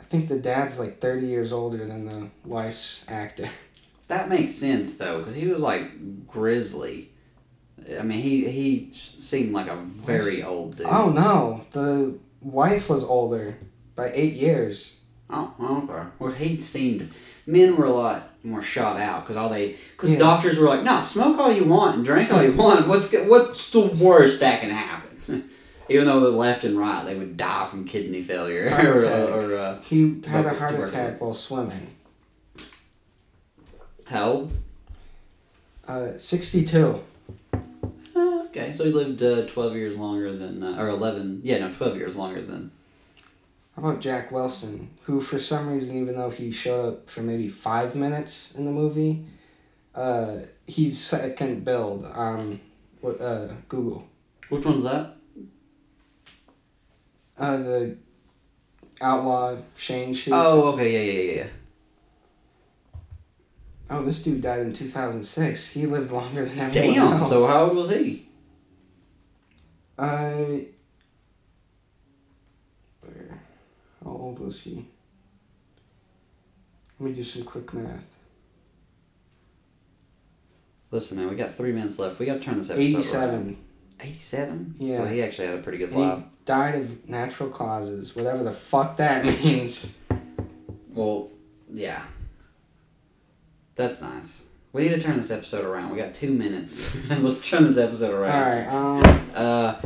Speaker 2: I think the dad's like thirty years older than the wife's actor.
Speaker 1: That makes sense though, because he was like grizzly. I mean, he he seemed like a very old dude.
Speaker 2: Oh no, the wife was older by eight years.
Speaker 1: Oh, okay. Well, he seemed men were a lot more shot out because all they because
Speaker 2: Yeah.
Speaker 1: doctors were like, no, smoke all you want and drink all you want. What's what's the worst that can happen? Even though the left and right, they would die from kidney failure or, or uh,
Speaker 2: He had a heart attack while swimming.
Speaker 1: how old?
Speaker 2: Uh, sixty-two.
Speaker 1: Okay, so he lived uh, twelve years longer than uh, or eleven. Yeah, no, twelve years longer than.
Speaker 2: How about Jack Wilson, who for some reason, even though he showed up for maybe five minutes in the movie, uh, he's second build on what uh, Google.
Speaker 1: Which one's that?
Speaker 2: Uh, the outlaw Shane Shoes.
Speaker 1: Oh, okay, yeah, yeah, yeah, yeah.
Speaker 2: Oh, this dude died in two thousand six. He lived longer than everyone
Speaker 1: Damn.
Speaker 2: else.
Speaker 1: So how old was he?
Speaker 2: Uh, where? How old was he? Let me do some quick math.
Speaker 1: Listen, man, we got three minutes left. We got to turn this episode. around.
Speaker 2: Eighty-seven.
Speaker 1: 87?
Speaker 2: Yeah.
Speaker 1: So he actually had a pretty good
Speaker 2: And he
Speaker 1: life.
Speaker 2: died of natural causes, whatever the fuck that means.
Speaker 1: Well, yeah. That's nice. We need to turn this episode around. We got two minutes. Let's turn this episode around.
Speaker 2: All right. Um,
Speaker 1: Uh,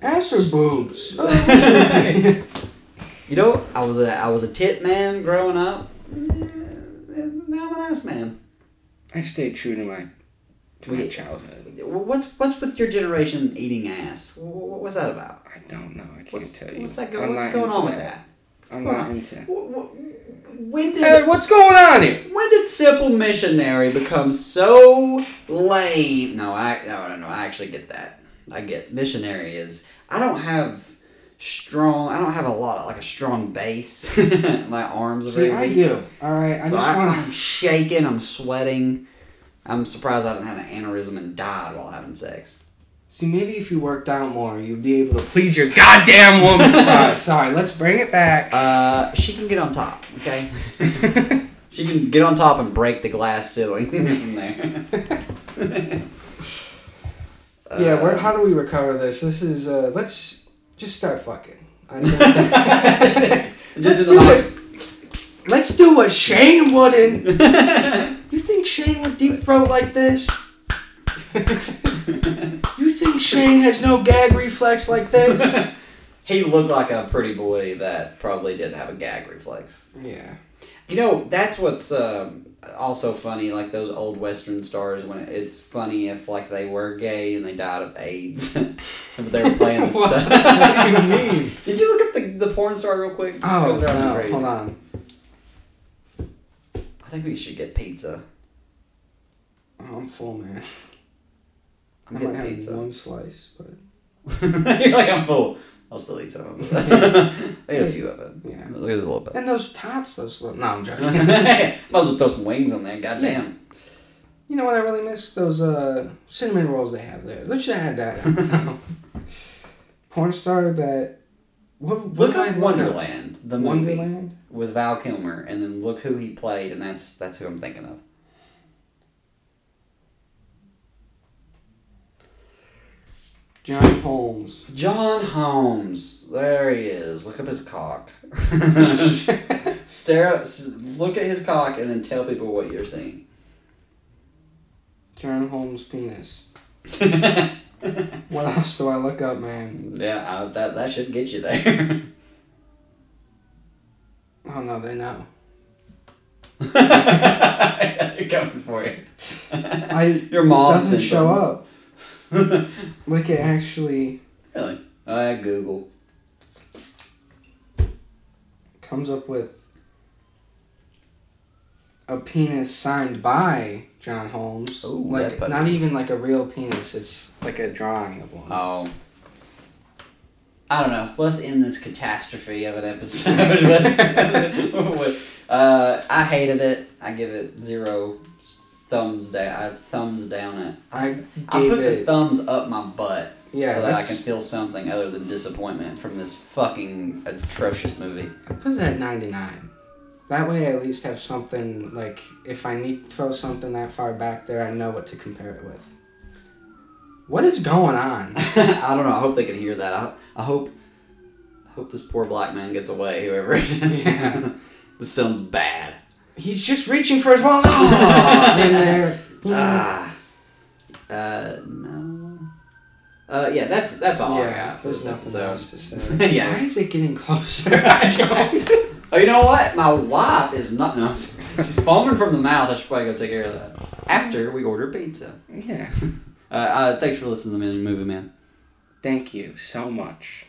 Speaker 2: ass or boobs?
Speaker 1: you know, I was a I was a tit man growing up. Now I'm an ass man.
Speaker 2: I stayed true to my to my childhood.
Speaker 1: What's what's with your generation eating ass? Wh- wh- What's that about?
Speaker 2: I don't know. I can't
Speaker 1: What's,
Speaker 2: tell you.
Speaker 1: what's that go, What's going on with that?
Speaker 2: I'm not
Speaker 1: on?
Speaker 2: into.
Speaker 1: Wh- wh- When did
Speaker 2: Hey, what's going on here?
Speaker 1: When did Simple Missionary become so lame? No, I no no no. I actually get that. I get missionary is. I don't have strong. I don't have a lot of like a strong base. My arms are very
Speaker 2: See, I
Speaker 1: weak.
Speaker 2: do. All right. I
Speaker 1: so I,
Speaker 2: want.
Speaker 1: I'm shaking. I'm sweating. I'm surprised I haven't had an aneurysm and died while having sex.
Speaker 2: See, maybe if you worked out more, you'd be able to please your goddamn woman. sorry, sorry. Let's bring it back.
Speaker 1: Uh, she can get on top. Okay. She can get on top and break the glass ceiling from there.
Speaker 2: yeah. Where?
Speaker 1: Uh,
Speaker 2: How do we recover this? This is. uh Let's just start fucking. Let's do it. Let's do what Shane wouldn't. You think Shane would deep throat like this? You Shane has no gag reflex like that.
Speaker 1: he looked like a pretty boy that probably didn't have a gag reflex.
Speaker 2: Yeah.
Speaker 1: You know, that's what's um, also funny like those old western stars when it's funny if like they were gay and they died of AIDS, but they were playing the
Speaker 2: What?
Speaker 1: stuff.
Speaker 2: What do you mean?
Speaker 1: Did you look up the, the porn star real quick?
Speaker 2: Oh
Speaker 1: gonna drive me
Speaker 2: no!
Speaker 1: crazy.
Speaker 2: Hold on.
Speaker 1: I think we should get pizza.
Speaker 2: Oh, I'm full, man.
Speaker 1: I'm
Speaker 2: I might have
Speaker 1: pizza.
Speaker 2: one slice, but
Speaker 1: You're like I'm full. I'll still eat some of it. I ate a few of it.
Speaker 2: Yeah.
Speaker 1: Look at a little bit.
Speaker 2: and those tots, those little. No, I'm joking.
Speaker 1: Might as well throw some wings on there. Goddamn.
Speaker 2: you know what I really miss? Those uh cinnamon rolls they have there. They should have had that. Porn star that. What, what
Speaker 1: Look
Speaker 2: do I
Speaker 1: up
Speaker 2: look
Speaker 1: Wonderland, the movie
Speaker 2: Wonderland.
Speaker 1: with Val Kilmer, and then look who he played, and that's that's who I'm thinking of.
Speaker 2: John Holmes.
Speaker 1: John Holmes. There he is. Look up his cock. Stare. S- look at his cock, and then tell people what you're seeing.
Speaker 2: John Holmes' penis. What else do I look up, man?
Speaker 1: uh, that that should get you there.
Speaker 2: Oh no, they know.
Speaker 1: They're coming for you.
Speaker 2: I
Speaker 1: Your mom
Speaker 2: doesn't show
Speaker 1: them.
Speaker 2: up. Like it actually
Speaker 1: Really? Uh, Google.
Speaker 2: comes up with a penis signed by John Holmes.
Speaker 1: Ooh,
Speaker 2: like not even like a real penis. It's like a drawing of one.
Speaker 1: Oh. I don't know. Let's end this catastrophe of an episode. uh, I hated it. I give it zero thumbs down. I thumbs down it.
Speaker 2: I
Speaker 1: I put the thumbs up my butt
Speaker 2: yeah,
Speaker 1: so that I can feel something other than disappointment from this fucking atrocious movie.
Speaker 2: I put it at ninety nine. That way, I at least have something like if I need to throw something that far back there, I know what to compare it with. What is going on?
Speaker 1: I don't know. I hope they can hear that. I, I hope. I hope this poor black man gets away. Whoever it is.
Speaker 2: Yeah.
Speaker 1: this sounds bad.
Speaker 2: He's just reaching for his wallet. Oh, in there.
Speaker 1: Ah. Uh, no. Uh, yeah, that's that's all I
Speaker 2: yeah,
Speaker 1: got for
Speaker 2: there's
Speaker 1: this
Speaker 2: nothing
Speaker 1: episode.
Speaker 2: else to say.
Speaker 1: Yeah.
Speaker 2: Why is it getting closer? I don't.
Speaker 1: Oh, you know what? My wife is not. No, she's foaming from the mouth. I should probably go take care of that after we order pizza.
Speaker 2: yeah.
Speaker 1: Uh, uh, thanks for listening to Me Movie Man.
Speaker 2: Thank you so much.